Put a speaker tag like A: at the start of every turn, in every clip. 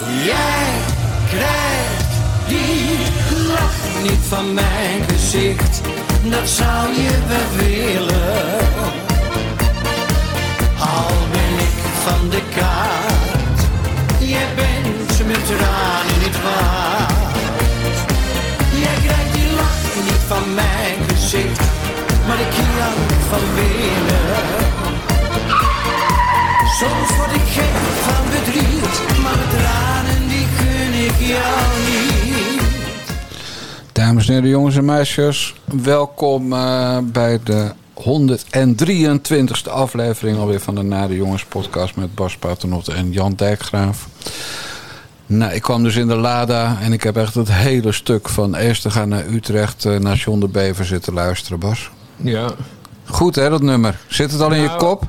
A: Jij krijgt die lach niet van mijn gezicht. Dat zou je wel willen. Al ben ik van de kaart. Jij bent mijn tranen niet waard. Jij krijgt die lach niet van mijn gezicht. Maar ik jank van binnen. Soms word ik gek van verdriet, maar de tranen die gun ik jou niet.
B: Dames en heren, jongens en meisjes, welkom eh, bij de 123ste aflevering alweer van de Nade Jongens podcast met Bas Paternotte en Jan Dijkgraaf. Nou, ik kwam dus in de Lada en ik heb echt het hele stuk van Eerstegaan naar Utrecht eh, naar John de Bever zitten luisteren, Bas.
C: Ja.
B: Goed hè, dat nummer. Zit het al in je
C: Nou,
B: kop?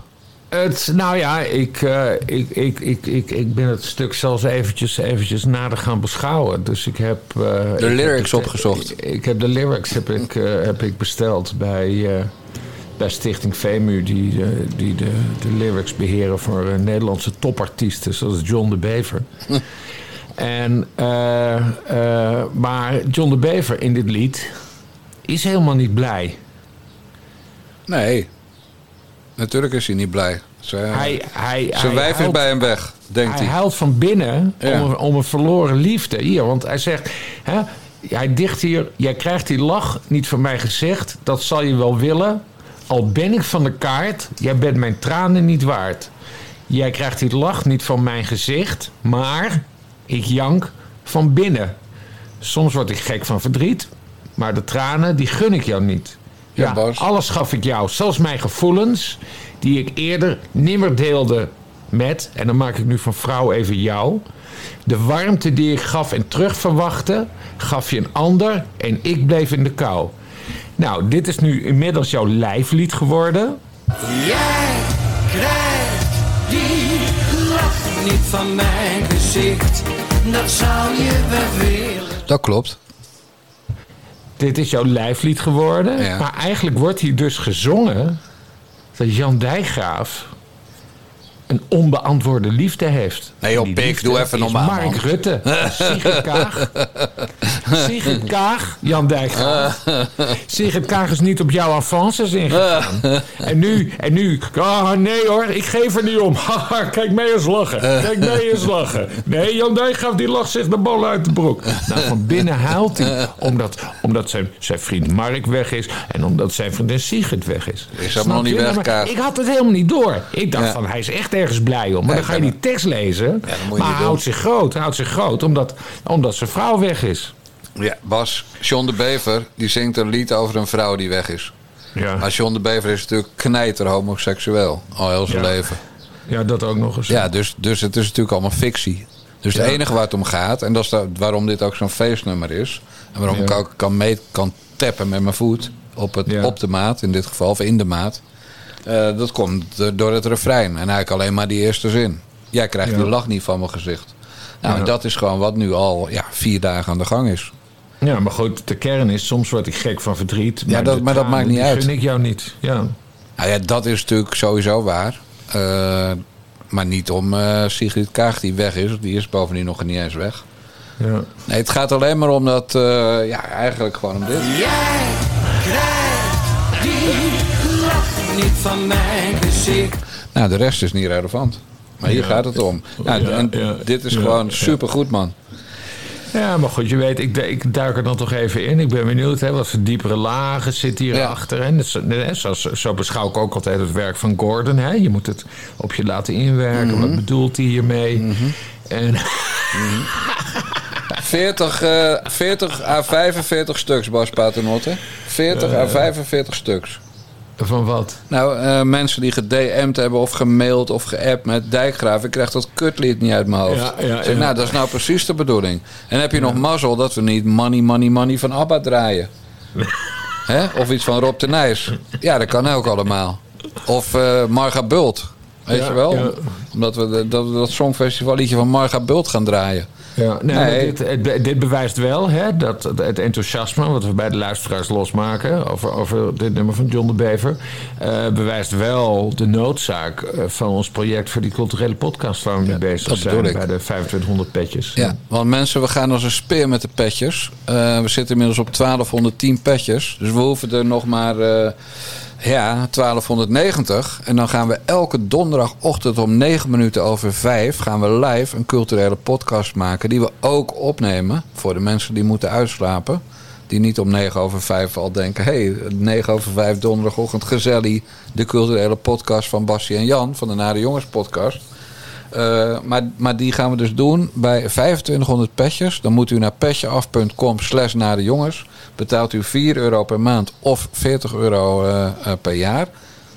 C: Het, nou ja, ik, eh, ik, ik, ik, ik, ik ben het stuk zelfs eventjes, eventjes nader gaan beschouwen. Dus ik heb... eh, heb
B: lyrics
C: de-
B: opgezocht.
C: Ik, ik heb de lyrics heb ik, eh, heb ik besteld bij, eh, bij Stichting VEMU... die, eh, die de, de lyrics beheren voor eh, Nederlandse topartiesten... zoals John de Bever. en, eh, eh, maar John de Bever in dit lied is helemaal niet blij.
B: Nee. Natuurlijk is hij niet blij. Ze-
C: Hij, hij,
B: Zijn
C: hij
B: wijf is bij hem weg, denkt
C: hij
B: hij.
C: huilt van binnen
B: Ja.
C: om, een, om een verloren liefde. Hier, want hij zegt... Hè, hij dicht hier... Jij krijgt die lach niet van mij gezegd. Dat zal je wel willen. Al ben ik van de kaart. Jij bent mijn tranen niet waard. Jij krijgt die lach niet van mijn gezicht. Maar ik jank van binnen. Soms word ik gek van verdriet. Maar de tranen, die gun ik jou niet.
B: Ja,
C: alles gaf ik jou. Zelfs mijn gevoelens, die ik eerder nimmer deelde met... en dan maak ik nu van vrouw even jou... de warmte die ik gaf en terug verwachtte... gaf je een ander en ik bleef in de kou. Nou, dit is nu inmiddels jouw lijflied geworden.
A: Jij krijgt die lach niet van mijn gezicht. Dat zou je wel willen.
B: Dat klopt.
C: Dit is jouw lijflied geworden.
B: Ja.
C: Maar eigenlijk wordt hier dus gezongen... dat Jan Dijkgraaf een onbeantwoorde liefde heeft.
B: Nee, joh, Pik, doe even normaal,
C: Mark
B: man.
C: Rutte, Sigrid Kaag. Sigrid Kaag, Jan Dijkgraaf. Sigrid Kaag is niet op jouw avances ingegaan. En nu, en nu, ah nee hoor, ik geef er niet om. Kijk mee eens lachen. Kijk mee eens lachen. Nee, Jan Dijkgraaf die lacht zich de bal uit de broek. Nou, van binnen huilt hij omdat, omdat zijn, zijn vriend Mark weg is en omdat zijn vriendin Sigrid weg is.
B: Is
C: Snap
B: nog niet weg, Kaag.
C: Ik had het helemaal niet door. Ik dacht
B: Ja.
C: van, hij is echt ergens blij om. Maar dan ga je die tekst lezen.
B: dat
C: maar hij houdt zich groot. Hij houdt zich groot omdat, omdat zijn vrouw weg is.
B: Ja, Bas, John de Bever, die zingt een lied over een vrouw die weg is.
C: Ja,
B: Maar John de Bever is natuurlijk knijter homoseksueel. Al heel zijn
C: Ja.
B: leven.
C: ja dat ook nog eens.
B: Ja, dus, dus het is natuurlijk allemaal fictie. Dus het
C: Ja.
B: enige waar het om gaat, en dat is waarom dit ook zo'n feestnummer is. En waarom
C: Ja.
B: ik ook kan, mee, kan tappen met mijn voet op, het,
C: Ja.
B: op de maat, in dit geval, of in de maat. eh, dat komt door het refrein. En eigenlijk alleen maar die eerste zin. Jij krijgt die lach niet van mijn gezicht. Nou, en dat is gewoon wat nu al ja, vier dagen aan de gang is.
C: Ja, maar goed, de kern is, soms word ik gek van verdriet.
B: Ja, dat- maar dat maakt niet uit.
C: gun ik jou niet. Ja.
B: Nou ja, dat is natuurlijk sowieso waar. Eh, maar niet om eh, Sigrid Kaag die weg is. Die is bovendien nog niet eens weg.
C: Ja.
B: Nee, het gaat alleen maar om dat... eh, ja, eigenlijk gewoon om dit.
A: Jij krijgt die lach niet van mijn gezicht.
B: Nou, de rest is niet relevant. Maar hier
C: Ja.
B: gaat het om. Nou,
C: Ja,
B: en
C: ja,
B: dit is
C: ja,
B: gewoon
C: ja.
B: supergoed, man.
C: Ja, maar goed, je weet, ik, ik duik er dan toch even in. Ik ben benieuwd, hè, wat voor diepere lagen zit hierachter.
B: Ja.
C: En is- hè, zo, zo, beschouw ik ook altijd het werk van Gordon. Hè. Je moet het op je laten inwerken.
B: Mhm.
C: Wat bedoelt hij hiermee? En
B: 40, eh 40 à 45 stuks, Bas Paternotte. 40 à 45 stuks.
C: Van wat?
B: Nou, eh, mensen die gedM'd hebben of gemaild of geappt met Dijkgraaf... ik krijg dat kutlied niet uit mijn hoofd.
C: Ja, ja,
B: zeg,
C: ja.
B: nou, dat is nou precies de bedoeling. En heb je nog mazzel dat we niet Money, Money, Money van ABBA draaien? Hè? Of iets van Rob de Nijs. Ja, dat kan ook allemaal. Of eh Marga Bult. Weet je wel? Omdat we de- dat, dat songfestival liedje van Marga Bult gaan draaien.
C: Ja, nee, Dit, dit bewijst wel hè, dat het enthousiasme wat we bij de luisteraars losmaken over, over dit nummer van John de Bever, eh, bewijst wel de noodzaak eh, van ons project voor die culturele podcast waar we mee bezig zijn bij de 2500 petjes.
B: Ja, want mensen, we gaan als een speer met de petjes. Eh, we zitten inmiddels op 1210 petjes. Dus we hoeven er nog maar ja, 1290. En dan gaan we elke donderdagochtend om 9 minuten over 5... gaan we live een culturele podcast maken... die we ook opnemen voor de mensen die moeten uitslapen. Die niet om 9 over 5 al denken... hé, hey, 9 over 5 donderdagochtend gezellig... de culturele podcast van Bassie en Jan... van de Nare Jongens podcast... Uh, maar, maar die gaan we dus doen bij 2500 petjes. Dan moet u naar petjeaf.com slash naar de jongens. Betaalt u 4 euro per maand of 40 euro uh, uh, per jaar.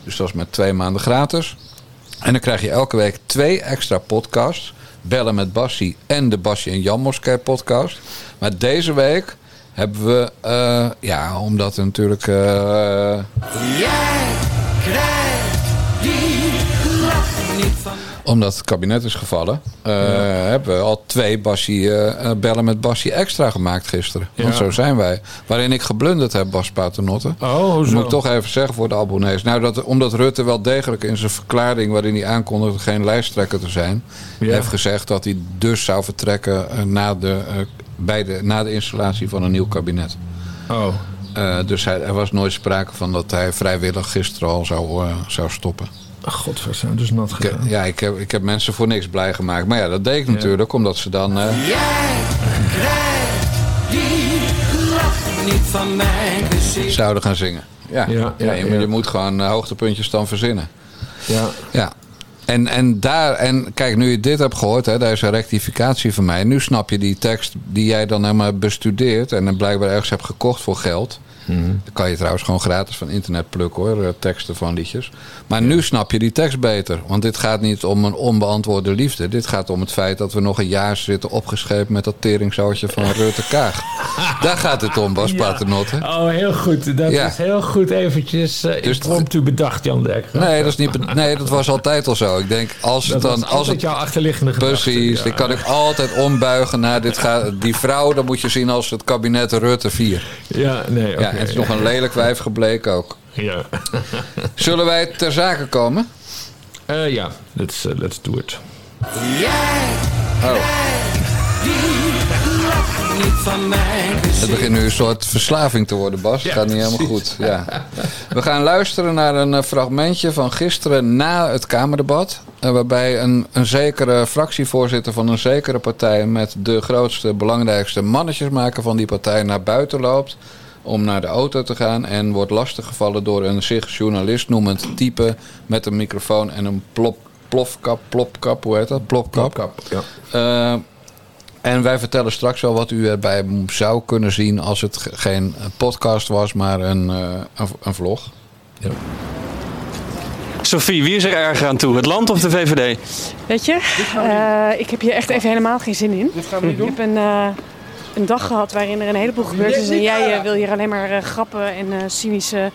B: Dus dat is met twee maanden gratis. En dan krijg je elke week twee extra podcasts. Bellen met Bassie en de Bassie en Jan Moskee podcast. Maar deze week hebben we, ja, omdat er natuurlijk...
A: Jij krijgt
B: omdat het kabinet is gevallen, uh, ja. hebben we al twee Bassie, uh, bellen met Bassie extra gemaakt gisteren. Want zo zijn wij. Waarin ik geblunderd heb, Bas Paternotte.
C: Oh,
B: Dat
C: zo.
B: moet ik toch even zeggen voor de abonnees. Nou, dat, omdat Rutte wel degelijk in zijn verklaring... waarin hij aankondigde geen lijsttrekker te zijn...
C: Ja.
B: heeft gezegd dat hij dus zou vertrekken... Uh, na, de, bij de, na de installatie van een nieuw kabinet.
C: Oh.
B: Dus hij, er was nooit sprake van dat hij vrijwillig gisteren al zou, zou stoppen.
C: God, we zijn dus nat
B: Ik,
C: gegaan.
B: ja, ik heb, ik heb mensen voor niks blij gemaakt. Maar ja, dat deed ik natuurlijk omdat ze dan... eh,
A: Jij krijgt die lach niet van mijn gezicht.
B: zouden gaan zingen. Ja,
C: Ja,
B: ja,
C: ja,
B: je,
C: ja.
B: je moet gewoon eh, hoogtepuntjes dan verzinnen.
C: Ja.
B: Ja. En, en daar, en kijk, nu je dit hebt gehoord, hè, daar is een rectificatie van mij. Nu snap je die tekst die jij dan helemaal bestudeert en dan blijkbaar ergens hebt gekocht voor geld. Dan kan je trouwens gewoon gratis van internet plukken hoor, eh, teksten van liedjes. Maar nu snap je die tekst beter. Want dit gaat niet om een onbeantwoorde liefde. Dit gaat om het feit dat we nog een jaar zitten opgescheept met dat teringzoutje van Rutte Kaag. Daar gaat het om, Bas Paternotte.
C: Oh, heel goed. Dat
B: Ja.
C: is heel goed eventjes uh,
B: Dus-
C: impromptu bedacht, Jan Dekker.
B: Nee, dat is niet, nee, dat was altijd al zo. Ik denk, als het dan... Als het,
C: jouw achterliggende gedachte.
B: Precies,
C: Ja.
B: die kan ik altijd ombuigen naar dit gaat. Die vrouw, dat moet je zien als het kabinet Rutte 4.
C: Ja, nee, oké.
B: Ja, het is nog een lelijk wijf gebleken ook.
C: Ja,
B: Zullen wij ter zake komen?
C: Eh, ja let's, uh, let's do it.
A: Jij
B: Oh,
A: niet van
B: het begint nu een soort verslaving te worden, Bas. Het
C: Ja,
B: gaat niet helemaal goed. Ja. We gaan luisteren naar een eh, fragmentje van gisteren na het Kamerdebat. eh, waarbij een, een zekere fractievoorzitter van een zekere partij... met de grootste, belangrijkste mannetjesmaker van die partij naar buiten loopt... om naar de auto te gaan en wordt lastiggevallen door een zich journalist noemend type... met een microfoon en een plop, plofkap, plopkap, hoe heet dat? Plopkap.
C: Kap, ja.
B: Eh, en wij vertellen straks wel wat u erbij zou kunnen zien als het ge- geen podcast was, maar een, eh, een, een vlog.
D: Sophie, wie is er erger aan toe? Het land of de VVD?
E: Weet je, eh, ik heb hier echt even helemaal geen zin in. Ik heb een, eh, een dag gehad waarin er een heleboel gebeurd is. En jij eh, wil hier alleen maar eh, grappen en eh, cynische,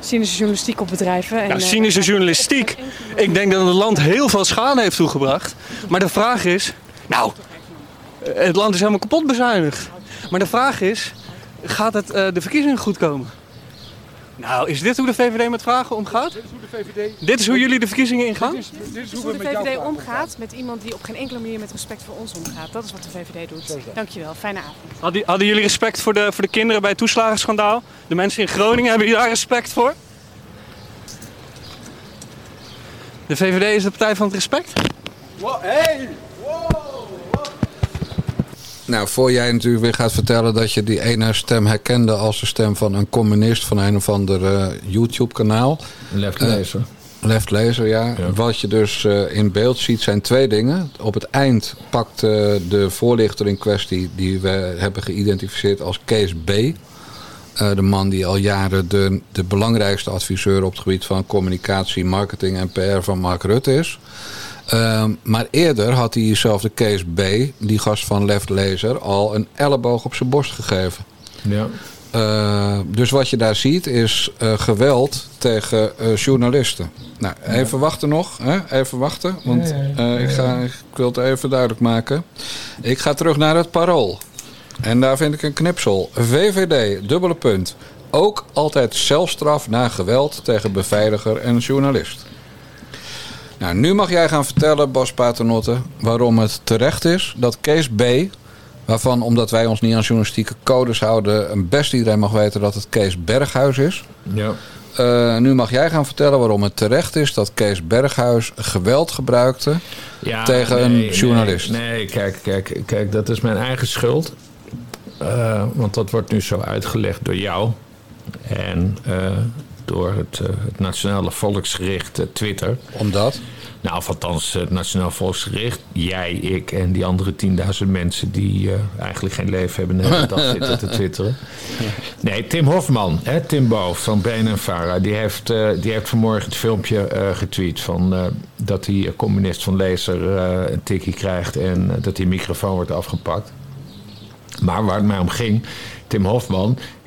E: cynische journalistiek op bedrijven. En,
D: Nou, cynische journalistiek. Ik denk dat het land heel veel schade heeft toegebracht. Maar de vraag is... Nou, het land is helemaal kapot bezuinigd. Maar de vraag is... Gaat het de verkiezingen goed komen? Nou, is dit hoe de VVD met vragen omgaat? Dit is hoe, de VVD... dit is hoe jullie de verkiezingen ingaan?
E: Dit is hoe de VVD omgaat met iemand die op geen enkele manier met respect voor ons omgaat. Dat is wat de VVD doet. Dankjewel, fijne avond.
D: Hadden, hadden jullie respect voor de, voor de kinderen bij het toeslagenschandaal? De mensen in Groningen, hebben jullie daar respect voor? De VVD is de partij van het respect?
B: Nou, voor jij natuurlijk weer gaat vertellen dat je die ene stem herkende als de stem van een communist van een of ander eh, YouTube-kanaal.
C: Left lezer.
B: Left Laser, ja.
C: Ja.
B: Wat je dus eh, in beeld ziet zijn twee dingen. Op het eind pakt eh, de voorlichter in kwestie, die we hebben geïdentificeerd als Kees B. eh, de man die al jaren de, de belangrijkste adviseur op het gebied van communicatie, marketing en PR van Mark Rutte is. Ehm, maar eerder had hij diezelfde Kees B, die gast van Left Laser, al een elleboog op zijn borst gegeven.
C: Ja.
B: Eh, dus wat je daar ziet is eh, geweld tegen eh, journalisten. Nou, even wachten nog. Hè? Even wachten. Want eh, ik, ga, ik wil het even duidelijk maken. Ik ga terug naar het parool. En daar vind ik een knipsel. VVD, dubbele punt. Ook altijd zelfstraf na geweld tegen beveiliger en journalist. Nou, nu mag jij gaan vertellen, Bas Paternotte, waarom het terecht is dat Kees B., waarvan omdat wij ons niet aan journalistieke codes houden, een best iedereen mag weten dat het Kees Berghuis is.
C: Ja.
B: Eh, nu mag jij gaan vertellen waarom het terecht is dat Kees Berghuis geweld gebruikte
C: Ja,
B: tegen een journalist.
C: Nee, nee, kijk, kijk, kijk, dat is mijn eigen schuld. Eh, want dat wordt nu zo uitgelegd door jou. En eh, door het, eh, het Nationale Volksgericht eh, Twitter.
B: Omdat?
C: Nou, of althans het Nationaal Volksgericht. Jij, ik en die andere 10.000 mensen die eh, eigenlijk geen leven hebben en de hele dag zitten te twitteren. Nee, Tim Hofman, hè, Timbo van BNN Vara, die heeft, eh, die heeft vanmorgen het filmpje eh, getweet van eh, dat die eh, communist van Lezer eh, een tikkie krijgt en eh, dat die microfoon wordt afgepakt. Maar waar het mij om ging, Tim Hofman, eh, eh,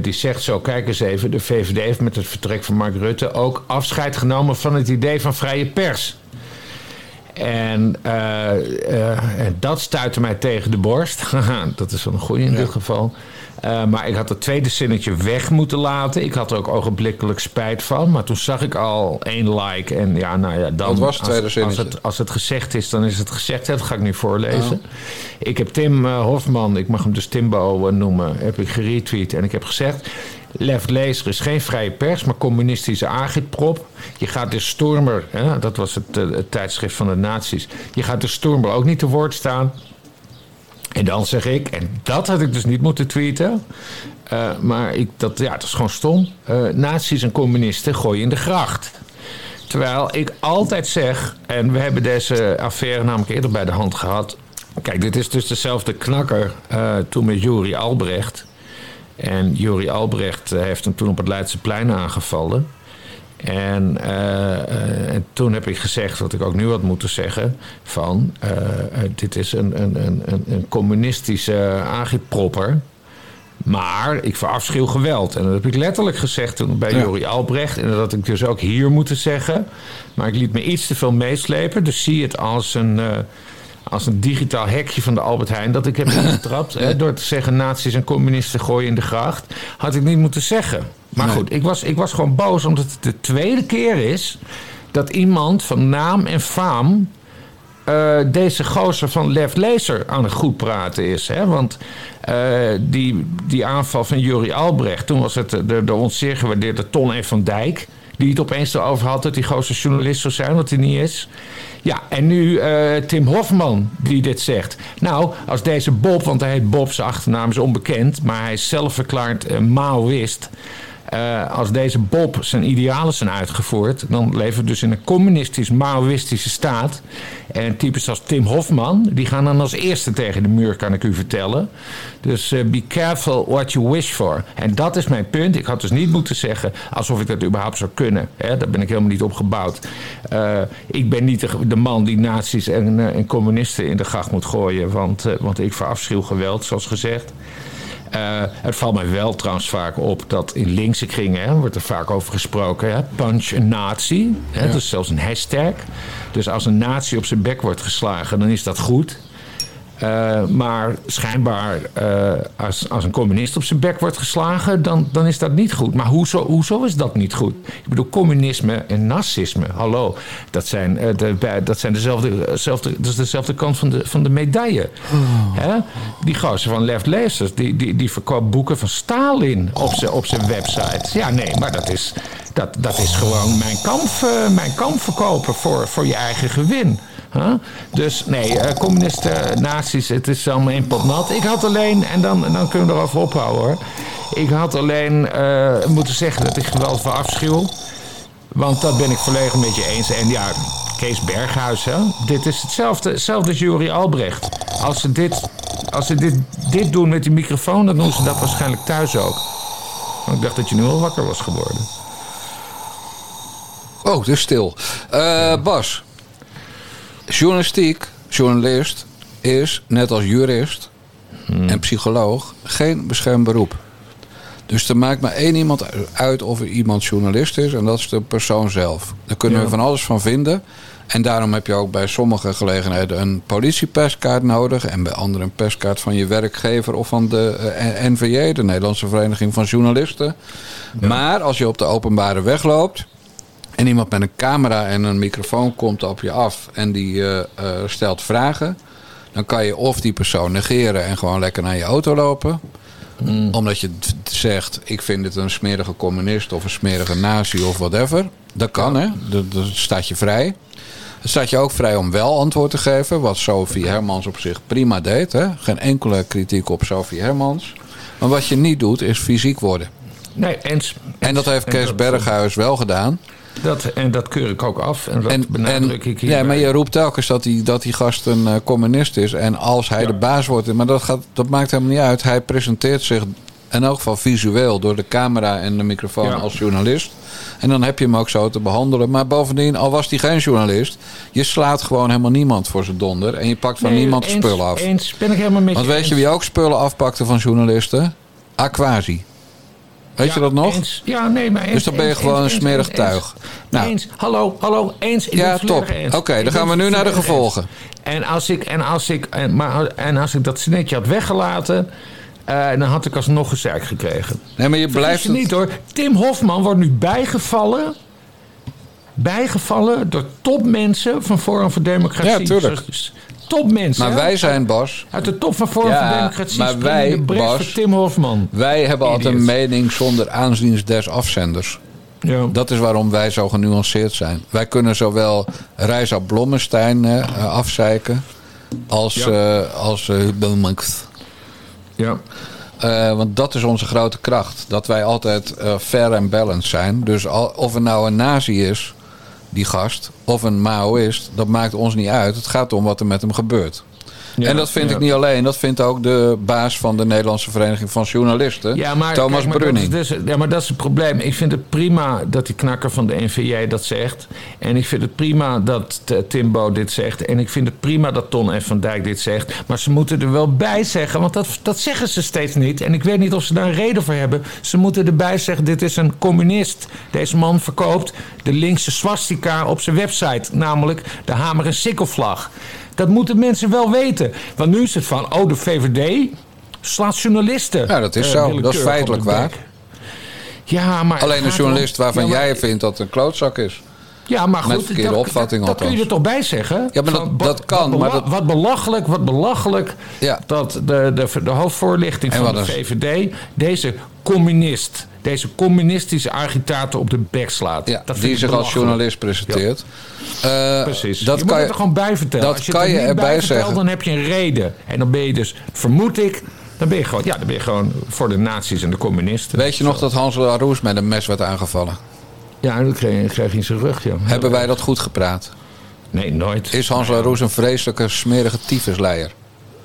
C: die zegt zo: kijk eens even, de VVD heeft met het vertrek van Mark Rutte ook afscheid genomen van het idee van vrije pers. En, eh, eh, en dat stuitte mij tegen de borst. Dat is wel een goeie in dit geval. Eh, maar ik had het tweede zinnetje weg moeten laten. Ik had er ook ogenblikkelijk spijt van. Maar toen zag ik al één like. En ja, nou ja, dan.
B: Wat was het tweede
C: als,
B: zinnetje?
C: Als het, als het gezegd is, dan is het gezegd. Dat ga ik nu voorlezen. Ik heb Tim eh, Hofman, ik mag hem dus Timbo eh, noemen, heb ik geretweet. En ik heb gezegd. Left Lezer is geen vrije pers, maar communistische agitprop. Je gaat de Stormer, hè, dat was het, het tijdschrift van de nazi's. Je gaat de Stormer ook niet te woord staan. En dan zeg ik, en dat had ik dus niet moeten tweeten. eh, maar ik, dat, ja, dat is gewoon stom. Eh nazi's en communisten gooien in de gracht. Terwijl ik altijd zeg, en we hebben deze affaire namelijk eerder bij de hand gehad. Kijk, dit is dus dezelfde knakker eh, toen met Juri Albrecht. En Juri Albrecht heeft hem toen op het Leidseplein aangevallen. En, eh, eh, en toen heb ik gezegd, wat ik ook nu had moeten zeggen... van eh, dit is een, een, een, een- communistische agitpropper... Maar ik verafschuw geweld. En dat heb ik letterlijk gezegd toen bij
B: Ja.
C: Jori Albrecht. En dat had ik dus ook hier moeten zeggen. Maar ik liet me iets te veel meeslepen. Dus zie het als een, als een digitaal hekje van de Albert Heijn. Dat ik heb ingetrapt. hè, door te zeggen nazi's en communisten gooien in de gracht. Had ik niet moeten zeggen. Maar
B: Nee.
C: goed, ik was, ik was gewoon boos omdat het de tweede keer is... dat iemand van naam en faam eh, deze gozer van Lef Lezer aan het goed praten is. Hè? Want eh, die, die aanval van Juri Albrecht... toen was het de, de ons zeer gewaardeerde Ton F. van Dijk... die het opeens erover had dat die gozer journalist zou zijn... wat hij niet is. Ja, en nu eh, Tim Hofman die dit zegt. Nou, als deze Bob, want hij heet Bob, zijn achternaam is onbekend... maar hij is zelf verklaard eh, Maoïst... Eh, als deze Bob zijn idealen zijn uitgevoerd, dan leven we dus in een communistisch, Maoïstische staat. En types als Tim Hofman, die gaan dan als eerste tegen de muur, kan ik u vertellen. Dus eh, be careful what you wish for. En dat is mijn punt. Ik had dus niet moeten zeggen alsof ik dat überhaupt zou kunnen. Hè? Daar ben ik helemaal niet op gebouwd. Eh, ik ben niet de, man die nazi's en, en communisten in de gracht moet gooien, want, want ik verafschuw geweld, zoals gezegd. Eh, het valt mij wel trouwens vaak op dat in linkse kringen hè, wordt er vaak over gesproken. Hè, punch een nazi. Hè, Dat is zelfs een hashtag. Dus als een nazi op zijn bek wordt geslagen, dan is dat goed. Eh, maar schijnbaar, eh, als, als een communist op zijn bek wordt geslagen, dan, dan is dat niet goed. Maar hoezo, hoezo is dat niet goed? Ik bedoel, communisme en nazisme, hallo, dat zijn, eh, de, dat zijn dezelfde, dezelfde, dat is dezelfde kant van de, van de medaille. Hè? Die gozer van Left Lezers, die, die, die verkoopt boeken van Stalin op zijn, op zijn website. Ja, nee, maar dat is, dat, dat is gewoon mijn kamp, mijn kamp verkopen voor, voor je eigen gewin. Dus nee, eh, communisten, nazi's, het is allemaal één pot nat. Ik had alleen, en dan, dan kunnen we erover ophouden hoor. Ik had alleen eh, moeten zeggen dat ik geweld verafschuw. Want dat ben ik volledig met je eens. En ja, Kees Berghuis, hè? dit is hetzelfde, hetzelfde Juri Albrecht. Als ze, dit, als ze dit, dit doen met die microfoon, dan doen ze dat waarschijnlijk thuis ook. Maar ik dacht dat je nu al wakker was geworden.
B: Oh, is stil. Eh, Bas, journalistiek, journalist, is net als jurist
C: Hmm.
B: en psycholoog geen beschermd beroep. Dus er maakt maar één iemand uit of er iemand journalist is. En dat is de persoon zelf. Daar kunnen
C: Ja.
B: we van alles van vinden. En daarom heb je ook bij sommige gelegenheden een politieperskaart nodig. En bij andere een perskaart van je werkgever of van de eh, NVJ, de Nederlandse Vereniging van Journalisten. Maar als je op de openbare weg loopt. En iemand met een camera en een microfoon komt op je af en die eh, eh, stelt vragen. Dan kan je of die persoon negeren en gewoon lekker naar je auto lopen. Omdat je zegt, ik vind het een smerige communist of een smerige nazi of whatever. Dat kan hè, dat, dat staat je vrij. Het staat je ook vrij om wel antwoord te geven. Wat Sophie Hermans op zich prima deed. Hè? Geen enkele kritiek op Sophie Hermans. Maar wat je niet doet is fysiek worden.
C: Nee, eens.
B: En dat heeft Kees Berghuis wel gedaan.
C: Dat, en dat keur ik ook af. En dat
B: En,
C: benadruk
B: en,
C: ik hier.
B: ja, maar je roept telkens dat die, dat die gast een eh, communist is. En als hij
C: Ja.
B: de baas wordt. Maar dat, gaat, dat maakt helemaal niet uit. Hij presenteert zich in elk geval visueel door de camera en de microfoon
C: Ja.
B: als journalist. En dan heb je hem ook zo te behandelen. Maar bovendien, al was hij geen journalist. Je slaat gewoon helemaal niemand voor zijn donder. En je pakt van
C: Nee,
B: niemand
C: eens,
B: spullen af.
C: Eens ben ik helemaal met
B: Want weet je wie ook spullen afpakte van journalisten? Aquasi. Weet
C: Ja,
B: je dat nog?
C: Eens. Ja, nee, maar eens,
B: Dus dan ben je
C: eens,
B: gewoon een smerig tuig.
C: Eens.
B: Nou.
C: Eens. Hallo, hallo, eens. Ik
B: Ja, top. Oké, dan gaan we nu naar de gevolgen.
C: En als ik, en als ik, en, maar, en als ik dat snetje had weggelaten, eh, dan had ik alsnog gezeik gekregen.
B: Nee, maar je
C: Blijft
B: blijft
C: je
B: het-
C: niet hoor. Tim Hofman wordt nu bijgevallen. Bijgevallen door topmensen van Forum voor Democratie.
B: Ja, tuurlijk.
C: Dus Topmensen.
B: Maar
C: hè?
B: wij zijn, Bas,
C: Uit de top van
B: Ja,
C: voor Democratie
B: maar wij, Bas,
C: Tim Hofman.
B: wij hebben altijd een mening zonder aanzien des afzenders.
C: Ja.
B: Dat is waarom wij zo genuanceerd zijn. Wij kunnen zowel Reisa Blommestein eh, afzeiken als,
C: Ja.
B: eh als eh,
C: ja.
B: Want dat is onze grote kracht. Dat wij altijd fair en balanced zijn. Dus al, of er nou een nazi is, die gast, of een Maoïst, dat maakt ons niet uit. Het gaat om wat er met hem gebeurt.
C: Ja,
B: en dat vind
C: ja.
B: ik niet alleen. Dat vindt ook de baas van de Nederlandse Vereniging van Journalisten,
C: Ja, maar,
B: Thomas
C: kijk, maar
B: Brunning.
C: Dus, ja, maar dat is het probleem. Ik vind het prima dat die knakker van de NVJ dat zegt. En ik vind het prima dat Timbo dit zegt. En ik vind het prima dat Ton F. van Dijk dit zegt. Maar ze moeten er wel bij zeggen, want dat, dat zeggen ze steeds niet. En ik weet niet of ze daar een reden voor hebben. Ze moeten erbij zeggen, dit is een communist. Deze man verkoopt de linkse swastika op zijn website. Namelijk de hamer- en sikkelvlag. Dat moeten mensen wel weten. Want nu is het van, oh, de VVD slaat journalisten.
B: Ja, dat is
C: eh,
B: zo. Dat is feitelijk waar.
C: Ja, maar
B: Alleen een journalist waarvan
C: ja, maar-
B: jij vindt dat het een klootzak is.
C: Ja, maar goed,
B: Met verkeerde
C: dat,
B: opvatting
C: dat, dat kun je er toch bij zeggen?
B: Ja, maar dat-
C: Van,
B: dat kan,
C: Wat,
B: maar dat-
C: wat belachelijk, wat belachelijk
B: Ja.
C: dat de, de, de hoofdvoorlichting
B: En
C: van de VVD deze communist, deze communistische agitator op de bek slaat.
B: Ja,
C: dat
B: die zich als journalist presenteert. Eh,
C: Precies.
B: Dat
C: je
B: kan
C: moet
B: je,
C: er gewoon bij vertellen.
B: dat
C: Als je
B: kan je
C: er niet
B: erbij
C: bij
B: zeggen.
C: dan heb je een reden. En dan ben je dus, vermoed ik, dan ben je gewoon, ja, dan ben je gewoon voor de nazi's en de communisten.
B: Weet je nog dat Hans Laroes met een mes werd aangevallen?
C: Ja, dat kreeg, kreeg in zijn rug, ja.
B: Hebben wij dat goed gepraat?
C: Nee, nooit.
B: Is Hans Laroes een vreselijke, smerige tyfusleier?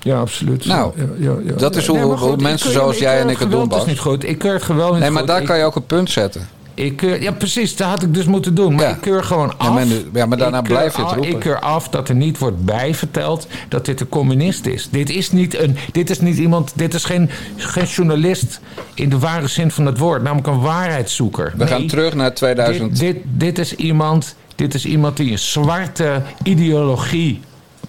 C: Ja, absoluut.
B: Nou,
C: ja, ja, ja,
B: dat is hoe- mensen
C: keur-
B: zoals
C: ik
B: jij en ik het doen,
C: is
B: Bas.
C: niet goed. Ik keur het geweld niet
B: Nee, maar
C: goed.
B: daar
C: Ik-
B: kan je ook een punt zetten.
C: Ik, keur- ja, precies. Dat had ik dus moeten doen. Maar
B: Ja.
C: ik keur gewoon af.
B: ja, maar daarna
C: Ik keur
B: blijf je het
C: af-
B: roepen.
C: Ik keur af dat er niet wordt bijverteld dat dit een communist is. Dit is niet, een, dit is niet iemand... Dit is geen, geen journalist in de ware zin van het woord. Namelijk een waarheidszoeker.
B: We gaan terug naar 2000.
C: Dit, dit, dit, is iemand, dit is iemand die een zwarte ideologie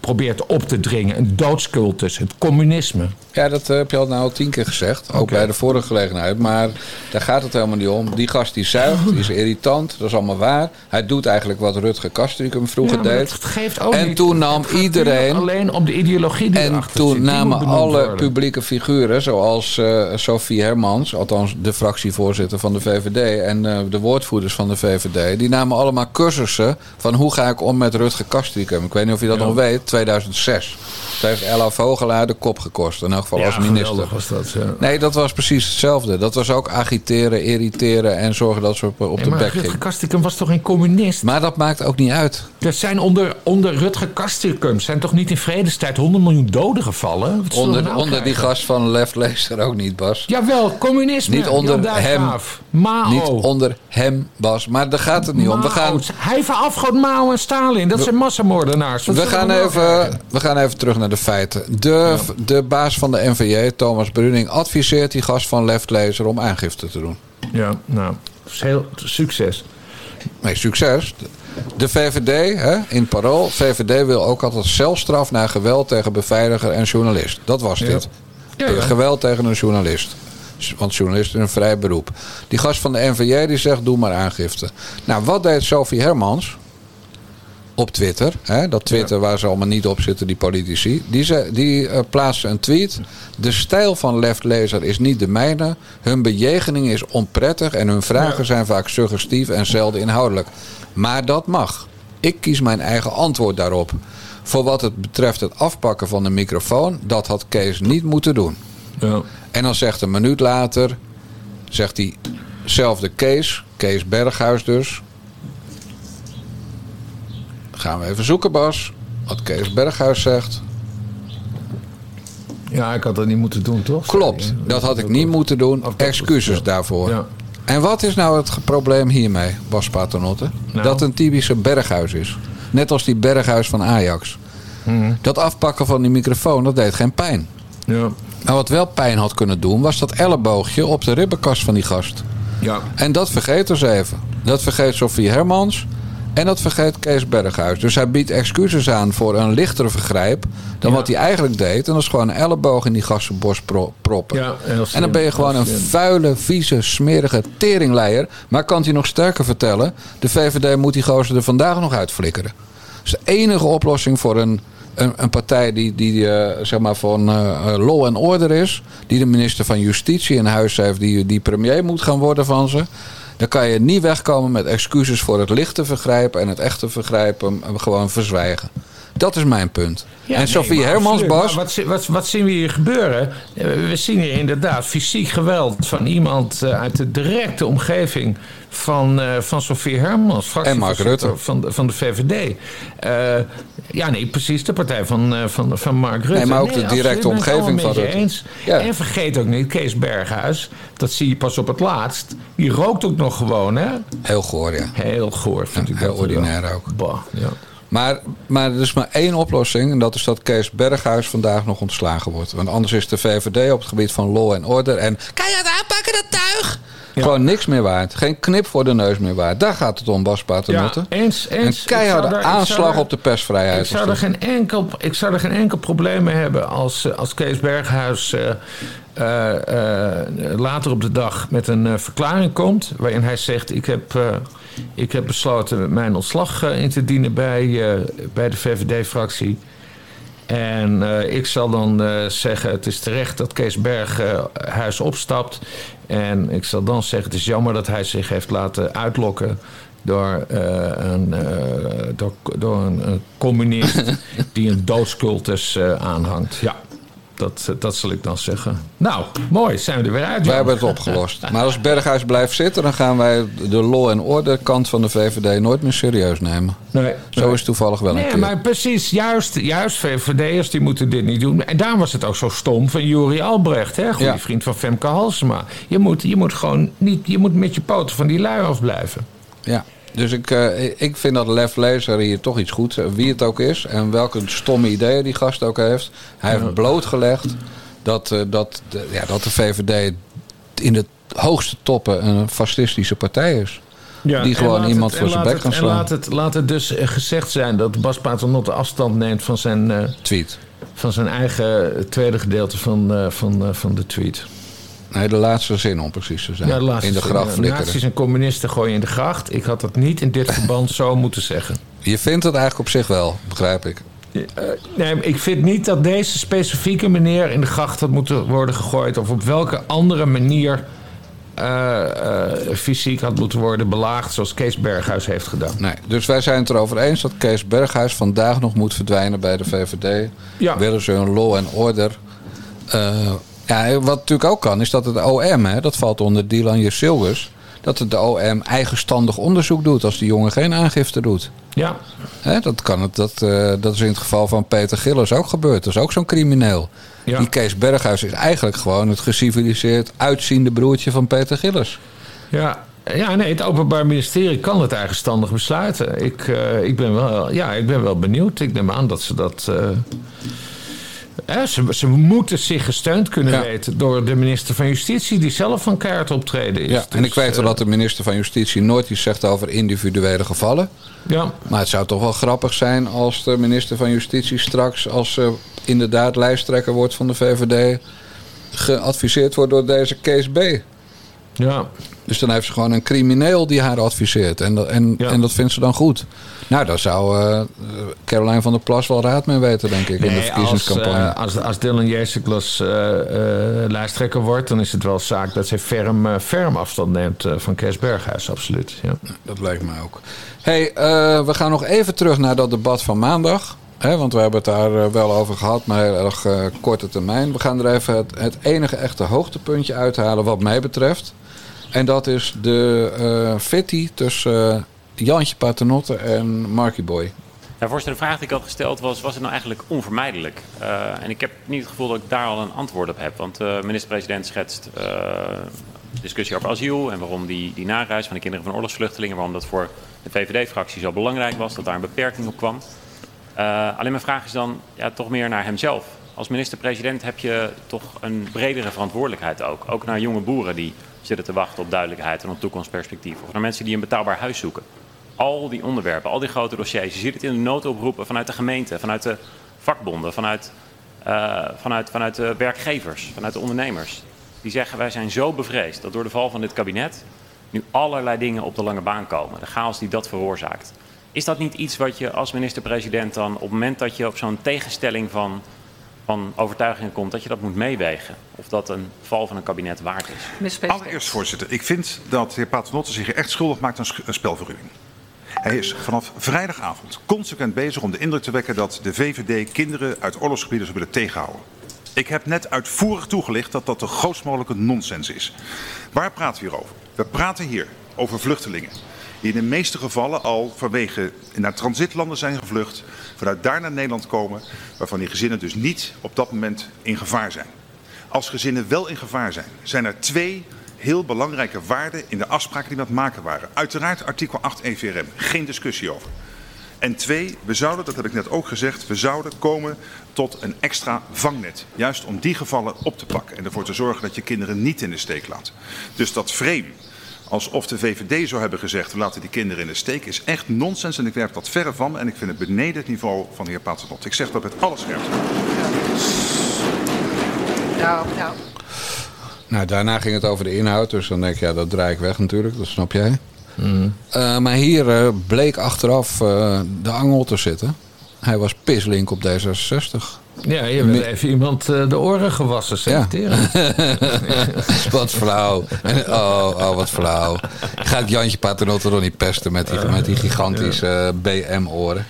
C: probeert op te dringen. Een doodscultus. Het communisme.
B: Ja, dat eh, heb je al nou tien keer gezegd. Ook bij de vorige gelegenheid. Maar daar gaat het helemaal niet om. Die gast die zuigt, die is irritant. Dat is allemaal waar. Hij doet eigenlijk wat Rutger Kastrikum vroeger
C: Ja,
B: deed.
C: dat geeft ook
B: En
C: niet.
B: toen nam iedereen-
C: alleen om de ideologie die
B: En
C: erachter
B: toen
C: zit.
B: Namen alle
C: worden.
B: publieke figuren, zoals eh, Sophie Hermans, althans de fractievoorzitter van de VVD en eh, de woordvoerders van de VVD, die namen allemaal cursussen van hoe ga ik om met Rutger Kastrikum. Ik weet niet of je dat
C: Ja.
B: nog weet, 2006. Dat heeft Ella Vogelaar de kop gekost, in elk geval
C: Ja,
B: als minister.
C: was dat. Ja.
B: Nee, dat was precies hetzelfde. Dat was ook agiteren, irriteren en zorgen dat ze op, de bek
C: Rutger
B: ging.
C: Kastikum was toch geen communist?
B: Maar dat maakt ook niet uit.
C: Er zijn onder, onder Rutger Kastikum zijn toch niet in vredestijd 100 miljoen doden gevallen?
B: Onder,
C: nou
B: onder die gast van Left Lezer ook niet, Bas.
C: Jawel, communisme.
B: Niet onder
C: Dijkgraaf. Mao.
B: Niet onder hem, Bas. Maar daar gaat het niet om. We gaan.
C: Hij verafgoot Mao en Stalin. Dat zijn massamoordenaars.
B: We gaan even even, we gaan even terug naar de feiten. De, de baas van de NVJ, Thomas Bruning, adviseert die gast van Left Laser om aangifte te doen.
C: Ja, nou, heel succes.
B: Nee, succes. De VVD, hè, in parool, VVD wil ook altijd celstraf naar geweld tegen beveiliger en journalist. Dat was
C: Ja.
B: dit.
C: Ja, ja.
B: Geweld tegen een journalist. Want journalist is een vrij beroep. Die gast van de NVJ die zegt, doe maar aangifte. Nou, wat deed Sophie Hermans op Twitter? Hè, dat Twitter waar ze allemaal niet op zitten, die politici. Die, ze, die eh, plaatste een tweet. De stijl van Left Lezer is niet de mijne. Hun bejegening is onprettig en hun vragen zijn vaak suggestief en zelden inhoudelijk. Maar dat mag. Ik kies mijn eigen antwoord daarop. Voor wat het betreft het afpakken van de microfoon, dat had Kees niet moeten doen.
C: Ja.
B: En dan zegt een minuut later, zegt diezelfde Kees, Kees Berghuis dus. Gaan we even zoeken, Bas. Wat Kees Berghuis zegt.
C: ja, ik had dat niet moeten doen, toch?
B: Klopt, dat had ik niet moeten doen. Excuses daarvoor.
C: Ja.
B: En wat is nou het probleem hiermee, Bas Paternotte?
C: Nou.
B: Dat een typische Berghuis is. Net als die Berghuis van Ajax.
C: Mhm.
B: Dat afpakken van die microfoon, dat deed geen pijn.
C: Ja.
B: Maar wat wel pijn had kunnen doen, was dat elleboogje op de ribbenkast van die gast.
C: Ja.
B: En dat vergeet dus even. Dat vergeet Sofie Hermans. En dat vergeet Kees Berghuis. Dus hij biedt excuses aan voor een lichtere vergrijp. dan
C: Ja.
B: wat hij eigenlijk deed. En dat is gewoon een elleboog in die gassenborst pro- proppen.
C: Ja,
B: en dan ben je gewoon een vuile, vieze, smerige teringleier. Maar kan je nog sterker vertellen. De VVD moet die gozer er vandaag nog uitflikkeren. Dat is de enige oplossing voor een, een, een partij die, die eh, zeg maar van eh, eh, law and order is. Die de minister van Justitie in huis heeft. Die, die premier moet gaan worden van ze. Dan kan je niet wegkomen met excuses voor het lichte vergrijpen. En het echte vergrijpen gewoon verzwijgen. Dat is mijn punt.
C: Ja,
B: en Sophie
C: maar
B: Hermans. Bas.
C: Wat, wat, wat zien we hier gebeuren? Eh, We zien hier inderdaad fysiek geweld van iemand eh, uit de directe omgeving van, eh van Sofie Hermans, fractievoorzitter
B: Rutte.
C: Van de, van de VVD. Ja, nee, precies de partij van, van, van Mark Rutte.
B: Nee, maar ook de directe omgeving van Rutte.
C: eens.
B: Ja.
C: En vergeet ook niet, Kees Berghuis, dat zie je pas op het laatst. Die rookt ook nog gewoon, hè?
B: Heel goor, ja.
C: Heel goor, vind
B: Ja,
C: ik
B: heel ordinair ook.
C: Bah, ja.
B: Maar, maar er is maar één oplossing. En dat is dat Kees Berghuis vandaag nog ontslagen wordt. Want anders is de VVD op het gebied van law en order. En kan je het aanpakken, dat tuig? Gewoon niks meer waard. Geen knip voor de neus meer waard. Daar gaat het om, Bas Paternotte.
C: Ja, eens, eens.
B: Een keiharde
C: daar-
B: aanslag op de persvrijheid.
C: Ik zou, er geen enkel, ik zou er geen enkel probleem mee hebben als, eh, als Kees Berghuis eh, eh, later op de dag met een verklaring komt. waarin hij zegt: Ik heb, ik heb besloten mijn ontslag eh, in te dienen bij, eh, bij de VVD-fractie. En eh, ik zal dan zeggen: Het is terecht dat Kees Berghuis opstapt. En ik zal dan zeggen: Het is jammer dat hij zich heeft laten uitlokken door, een, door, door een, een communist die een doodscultus aanhangt. Ja, dat, dat zal ik dan zeggen. Nou, mooi, zijn we er weer uit.
B: Wij
C: Jan.
B: hebben het opgelost. Maar als Berghuis blijft zitten, dan gaan wij de law en order kant van de VVD nooit meer serieus nemen.
C: Nee,
B: Zo
C: nee.
B: is het toevallig wel een
C: Nee,
B: keer.
C: maar precies, juist, juist VVD'ers die moeten dit niet doen. En daarom was het ook zo stom van Juri Albrecht, hè, goede
B: Ja.
C: vriend van Femke Halsema. Je moet, je moet gewoon niet, je moet met je poten van die lui afblijven.
B: Ja. Dus ik, eh, ik vind dat Lef Lezer hier toch iets goed, eh, wie het ook is en welke stomme ideeën die gast ook heeft. Hij heeft blootgelegd dat, eh, dat, de, ja, dat de VVD in de hoogste toppen een fascistische partij is.
C: Ja,
B: Die
C: en
B: gewoon iemand
C: het-
B: voor
C: en
B: zijn bek kan
C: En
B: slaan.
C: laat het, laat het dus gezegd zijn dat Bas Paternotte afstand neemt van zijn,
B: Tweet.
C: van zijn eigen tweede gedeelte van, van, van de tweet.
B: Nee, de laatste zin om precies te zijn.
C: Ja, de laatste
B: in de gracht
C: ja,
B: flikkeren.
C: Nazi's en communisten gooien in de gracht. Ik had dat niet in dit verband zo moeten zeggen.
B: Je vindt het eigenlijk op zich wel, begrijp ik.
C: Eh, nee, ik vind niet dat deze specifieke meneer in de gracht had moeten worden gegooid. Of op welke andere manier eh, eh, fysiek had moeten worden belaagd. Zoals Kees Berghuis heeft gedaan.
B: Nee, dus wij zijn het erover eens dat Kees Berghuis vandaag nog moet verdwijnen bij de VVD.
C: Ja.
B: Willen ze een law en order. Ja, wat natuurlijk ook kan, is dat het OM, hè, dat valt onder Dylan Jesilgus, dat het de OM eigenstandig onderzoek doet als die jongen geen aangifte doet.
C: Ja,
B: Hè, dat, kan het, dat, eh, dat is in het geval van Peter Gillis ook gebeurd. Dat is ook zo'n crimineel.
C: Ja.
B: Die Kees Berghuis is eigenlijk gewoon het geciviliseerd uitziende broertje van Peter Gillis.
C: ja. Ja, nee, het Openbaar Ministerie kan het eigenstandig besluiten. Ik, eh, ik, ben, wel, ja, ik ben wel benieuwd. Ik neem aan dat ze dat. eh, ze, ze moeten zich gesteund kunnen
B: Ja.
C: weten door de minister van Justitie, die zelf van kaart optreden is.
B: Ja, en
C: Dus,
B: ik weet wel
C: eh,
B: dat de minister van Justitie nooit iets zegt over individuele gevallen.
C: Ja,
B: Maar het zou toch wel grappig zijn als de minister van Justitie straks, als ze inderdaad lijsttrekker wordt van de VVD, geadviseerd wordt door deze Kees B.
C: ja.
B: Dus dan heeft ze gewoon een crimineel die haar adviseert. En, dat- en,
C: Ja.
B: en dat vindt ze dan goed. Nou, daar zou eh Caroline van der Plas wel raad mee weten, denk ik, in de
C: Nee, als,
B: verkiezingscampagne.
C: eh, als, als Dylan Jeseklas eh, eh, lijsttrekker wordt, dan is het wel zaak dat zij ferm, ferm afstand neemt van Kees Berghuis, absoluut. Ja.
B: Dat lijkt mij ook. hey, we gaan nog even terug naar dat debat van maandag. Hè, want we hebben het daar wel over gehad, maar heel erg korte termijn. We gaan er even het, het enige echte hoogtepuntje uithalen wat mij betreft. En dat is de fitty tussen eh, Jantje Paternotte en Marky Boy.
F: Ja, voorzitter, de vraag die ik had gesteld was, was het nou eigenlijk onvermijdelijk? Eh, en ik heb niet het gevoel dat ik daar al een antwoord op heb. Want de minister-president schetst discussie over asiel en waarom die, die nareis van de kinderen van oorlogsvluchtelingen, waarom dat voor de VVD-fractie zo belangrijk was, dat daar een beperking op kwam. Alleen mijn vraag is dan ja, toch meer naar hemzelf. Als minister-president heb je toch een bredere verantwoordelijkheid ook. Ook naar jonge boeren die zitten te wachten op duidelijkheid en op toekomstperspectief. Of naar mensen die een betaalbaar huis zoeken. Al die onderwerpen, al die grote dossiers. Je ziet het in de noodoproepen vanuit de gemeente, vanuit de vakbonden, vanuit, eh, vanuit, vanuit de werkgevers, vanuit de ondernemers. Die zeggen wij zijn zo bevreesd dat door de val van dit kabinet nu allerlei dingen op de lange baan komen. De chaos die dat veroorzaakt. Is dat niet iets wat je als minister-president dan op het moment dat je op zo'n tegenstelling van, van overtuigingen komt, dat je dat moet meewegen? Of dat een val van een kabinet waard is?
G: Allereerst, voorzitter, ik vind dat de heer Paternotte zich echt schuldig maakt aan een spelverruwing. Hij is vanaf vrijdagavond consequent bezig om de indruk te wekken dat de VVD kinderen uit oorlogsgebieden zou willen tegenhouden. Ik heb net uitvoerig toegelicht dat dat de grootst mogelijke nonsens is. Waar praten we hier over? We praten hier over vluchtelingen. Die in de meeste gevallen al vanwege naar transitlanden zijn gevlucht. Vanuit daar naar Nederland komen. Waarvan die gezinnen dus niet op dat moment in gevaar zijn. Als gezinnen wel in gevaar zijn, zijn er twee heel belangrijke waarden in de afspraken die we aan het maken waren. Uiteraard artikel 8 EVRM, geen discussie over. En twee, we zouden, dat heb ik net ook gezegd, we zouden komen tot een extra vangnet. Juist om die gevallen op te pakken en ervoor te zorgen dat je kinderen niet in de steek laat. Dus dat frame, alsof de VVD zou hebben gezegd, we laten die kinderen in de steek, is echt nonsens. En ik werp dat verre van en ik vind het beneden het niveau van de heer Paternotte. Ik zeg dat met alle scherpte.
H: Nou, nou.
B: Nou, daarna ging het over de inhoud, dus dan denk ik, ja, dat draai ik weg natuurlijk, dat snap jij. Eh, maar hier eh, bleek achteraf eh, de angel te zitten. Hij was pislink op D66.
C: Ja, je bent even iemand eh, de oren gewassen, secreteren.
B: wat flauw. En, oh, oh, wat flauw. Gaat Jantje Paternotte nog niet pesten met die, met die gigantische eh, BM-oren?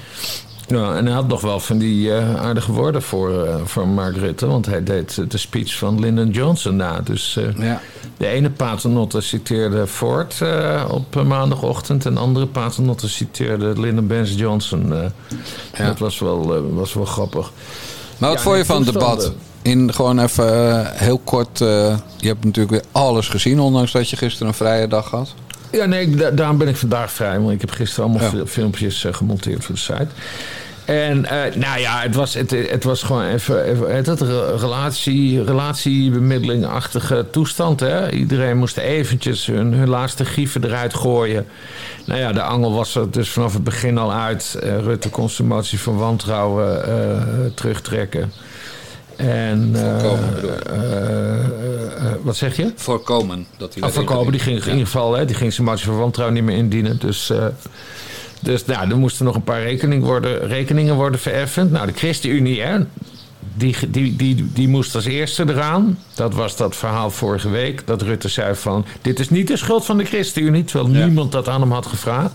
C: Ja, en hij had nog wel van die eh, aardige woorden voor, voor Mark Rutte. Want hij deed de speech van Lyndon Johnson na. Dus
B: Ja.
C: de ene paternotte citeerde Ford op maandagochtend. En de andere paternotte citeerde Lyndon Benz Johnson.
B: Ja.
C: Dat was wel, was wel grappig.
B: Maar wat
C: Ja,
B: vond je van het debat? In gewoon even eh, heel kort. eh, je hebt natuurlijk weer alles gezien, ondanks dat je gisteren een vrije dag had.
C: Ja, nee, da- daarom ben ik vandaag vrij. Want ik heb gisteren allemaal
B: Ja.
C: filmpjes eh, gemonteerd voor de site. En eh, nou ja, het was, het, het was gewoon even, even het, het re- relatie, relatiebemiddelingachtige toestand. Hè? Iedereen moest eventjes hun, hun laatste grieven eruit gooien. Nou ja, de angel was er dus vanaf het begin al uit. Eh, Rutte kon zijn motie van wantrouwen eh, terugtrekken. En,
B: Voorkomen, bedoel
C: wat zeg je?
B: Voorkomen dat hij werd
C: Afverkopen, die ging in ieder geval, hè, die ging zijn motie van wantrouwen niet meer indienen. Dus, dus nou, er moesten nog een paar rekening worden, rekeningen worden vereffend. Nou, de ChristenUnie, hè, die, die, die, die moest als eerste eraan. Dat was dat verhaal vorige week. Dat Rutte zei van, dit is niet de schuld van de ChristenUnie. Terwijl
B: Ja.
C: niemand dat aan hem had gevraagd.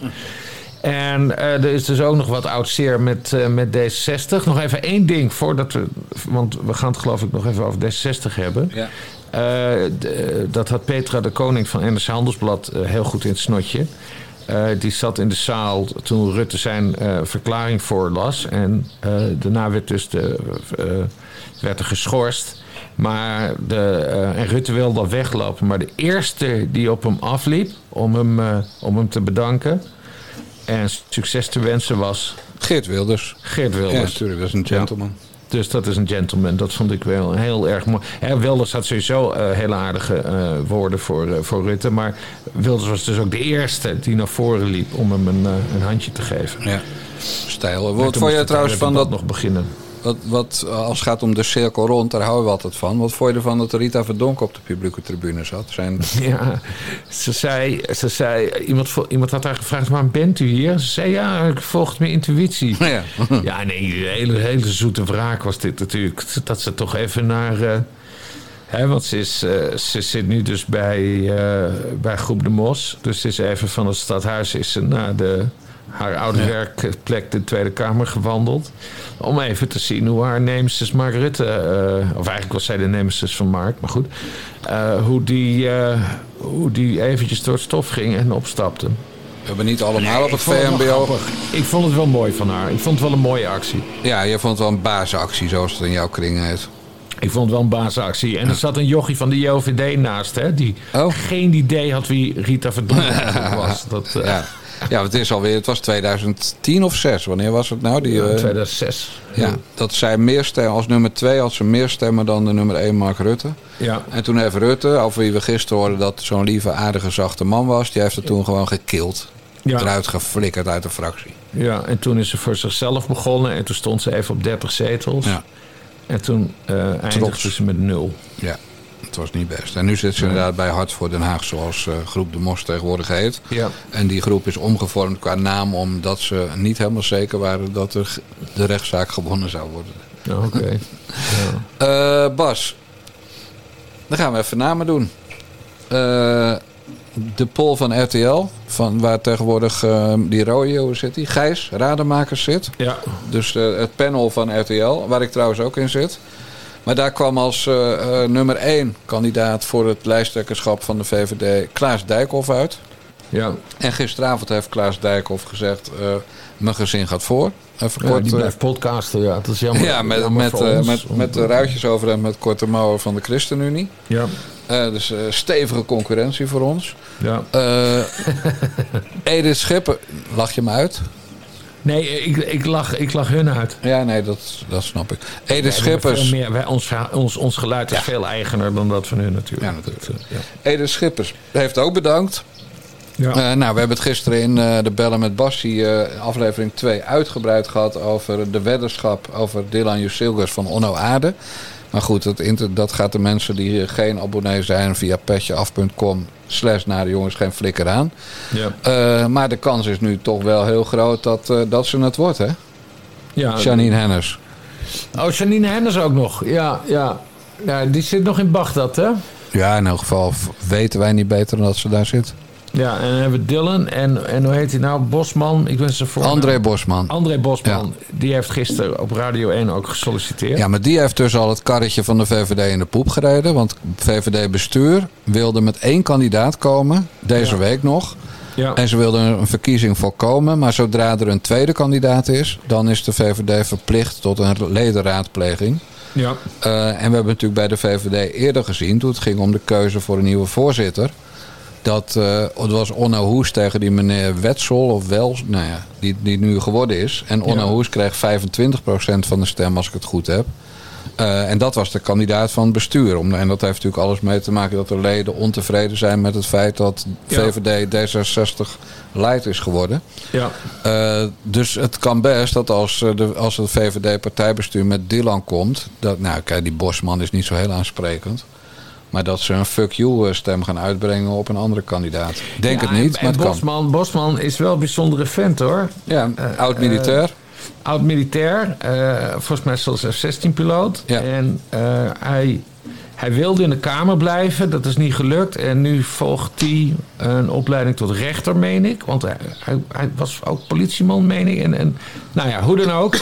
C: En eh, er is dus ook nog wat oud zeer met, eh, met D66. Nog even één ding voordat we. Want we gaan het geloof ik nog even over D66 hebben.
B: Ja.
C: Eh, dat had Petra de Koning van NRC Handelsblad heel goed in het snotje. Eh, die zat in de zaal toen Rutte zijn eh, verklaring voorlas. En eh, daarna werd, dus de, werd er geschorst. Maar de, en Rutte wilde al weglopen. Maar de eerste die op hem afliep om hem, om hem te bedanken en succes te wensen was
B: Geert Wilders.
C: Geert
B: Ja,
C: Wilders.
B: natuurlijk, dat is een gentleman.
C: Dus dat is een gentleman. Dat vond ik wel heel erg mooi. Hè, Wilders had sowieso eh, hele aardige eh, woorden voor, eh, voor Rutte. Maar Wilders was dus ook de eerste die naar voren liep om hem een, een handje te geven.
B: Ja. Stijl. Wat vond je trouwens van dat,
C: nog beginnen?
B: Wat, wat, eh, als het gaat om de cirkel rond, daar houden we altijd van. Wat vond je ervan dat Rita Verdonk op de publieke tribune zat? Zijn,
C: Ja, ze zei, ze zei iemand, iemand had haar gevraagd, waarom bent u hier? Ze zei, ja, ik volg mijn intuïtie.
B: ja.
C: Ja, nee, een hele, hele zoete wraak was dit natuurlijk. Dat ze toch even naar... eh, hè, want ze, is, eh, ze zit nu dus bij, bij Groep de Mos. Dus ze is even van het stadhuis is ze naar de, haar oude werkplek, de Tweede Kamer, gewandeld. Om even te zien hoe haar nemesis Mark Rutte... eh, of eigenlijk was zij de nemesis van Mark, maar goed. eh, hoe, die, eh, hoe die eventjes door het stof ging en opstapte.
B: We hebben niet allemaal op het VMBO.
C: Ik vond het wel mooi van haar. Ik vond het wel een mooie actie.
B: Ja, je vond het wel een baasactie, zoals het in jouw kring heet.
C: Ik vond het wel een baasactie. En er zat een jochie van de JOVD naast, hè, die
B: Oh.
C: geen idee had wie Rita Verdonk was. Dat, eh,
B: Ja. Ja, het is alweer, het was 2010 of 6. Wanneer was het nou? Die, eh,
C: 2006.
B: ja, dat zij meer stemmen, als nummer 2 had ze meer stemmen dan de nummer 1 Mark Rutte.
C: Ja.
B: En toen heeft Rutte, over wie we gisteren hoorden dat zo'n lieve, aardige, zachte man was, die heeft het toen gewoon gekild.
C: Ja.
B: Eruit geflikkerd uit de fractie.
C: ja, en toen is ze voor zichzelf begonnen. En toen stond ze even op 30 zetels.
B: Ja.
C: En toen eh eindigde
B: Trots.
C: ze met nul.
B: Ja, was niet best. En nu zit ze inderdaad bij Hart voor Den Haag, zoals eh, groep De Mos tegenwoordig heet.
C: Ja.
B: En die groep is omgevormd qua naam omdat ze niet helemaal zeker waren dat er de rechtszaak gewonnen zou worden.
C: Oké.
B: Eh, Bas, dan gaan we even namen doen. Eh, de poll van RTL, van waar tegenwoordig eh, die rode, zit die? Gijs, Rademakers zit.
C: Ja.
B: Dus het panel van RTL, waar ik trouwens ook in zit. Maar daar kwam als eh, eh, nummer één kandidaat voor het lijsttrekkerschap van de VVD Klaas Dijkhoff uit.
C: Ja.
B: En gisteravond heeft Klaas Dijkhoff gezegd, eh, mijn gezin gaat voor. Even
C: ja,
B: kort,
C: die blijft podcasten. Ja, dat is jammer.
B: ja, met,
C: jammer
B: met, met, met de ruitjes over en met korte mouwen van de ChristenUnie.
C: Ja.
B: Dus stevige concurrentie voor ons.
C: Ja.
B: Edith Schipper, lach je me uit?
C: Nee, ik, ik, lach, ik lach hun uit.
B: Ja, nee, dat, dat snap ik. Edith
C: Wij
B: Schippers.
C: Meer, wij, ons, ons, ons geluid is veel eigener dan dat van hun natuurlijk.
B: Ja, natuurlijk.
C: Eh, ja.
B: Edith Schippers heeft ook bedankt.
C: Ja.
B: Eh, nou, we hebben het gisteren in eh, de Bellen met Bassie, eh, aflevering 2, uitgebreid gehad over de weddenschap over Dylan Jusilgers van Onno Aarde. Maar goed, dat, dat gaat de mensen die geen abonnee zijn via petjeaf.com slash naar de jongens geen flikker aan.
C: ja.
B: Eh, maar de kans is nu toch wel heel groot dat, eh, dat ze het wordt, hè?
C: ja.
B: Janine Hennis.
C: Oh, Janine Hennis ook nog. Ja, ja. ja, die zit nog in Bagdad, hè?
B: Ja, in elk geval weten wij niet beter dan dat ze daar zit.
C: Ja, en dan hebben we Dylan en, en hoe heet hij nou? Bosman. Ik ben zijn voor.
B: André Bosman.
C: André Bosman. Die heeft gisteren op Radio 1 ook gesolliciteerd.
B: Ja, maar die heeft dus al het karretje van de VVD in de poep gereden. Want VVD-bestuur wilde met één kandidaat komen, deze
C: Ja.
B: week nog.
C: Ja.
B: En ze wilden een verkiezing voorkomen. Maar zodra er een tweede kandidaat is, dan is de VVD verplicht tot een ledenraadpleging.
C: ja.
B: Eh, en we hebben natuurlijk bij de VVD eerder gezien, toen het ging om de keuze voor een nieuwe voorzitter. Dat eh, het was Onno Hoes tegen die meneer Wetsel of Wels, nou ja, die, die nu geworden is. En Onno
C: Ja.
B: Hoes kreeg 25% van de stem, als ik het goed heb. Eh, en dat was de kandidaat van het bestuur. Om, en dat heeft natuurlijk alles mee te maken dat de leden ontevreden zijn met het feit dat. VVD D66 leid is geworden.
C: ja.
B: Eh, dus het kan best dat als, de, als het VVD-partijbestuur met Dylan komt. Dat, nou, kijk, die Bosman is niet zo heel aansprekend. Maar dat ze een fuck you-stem gaan uitbrengen op een andere kandidaat. Denk
C: Ja,
B: het niet,
C: en,
B: maar het kan.
C: Bosman, Bosman is wel een bijzondere vent, hoor.
B: Ja,
C: eh,
B: oud-militair.
C: Oud-militair. eh, volgens mij zelfs F-16-piloot.
B: Ja.
C: En eh, hij, hij wilde in de Kamer blijven. Dat is niet gelukt. En nu volgt hij een opleiding tot rechter, meen ik. Want hij, hij, hij was ook politieman, meen ik. En, en, nou ja, hoe dan ook.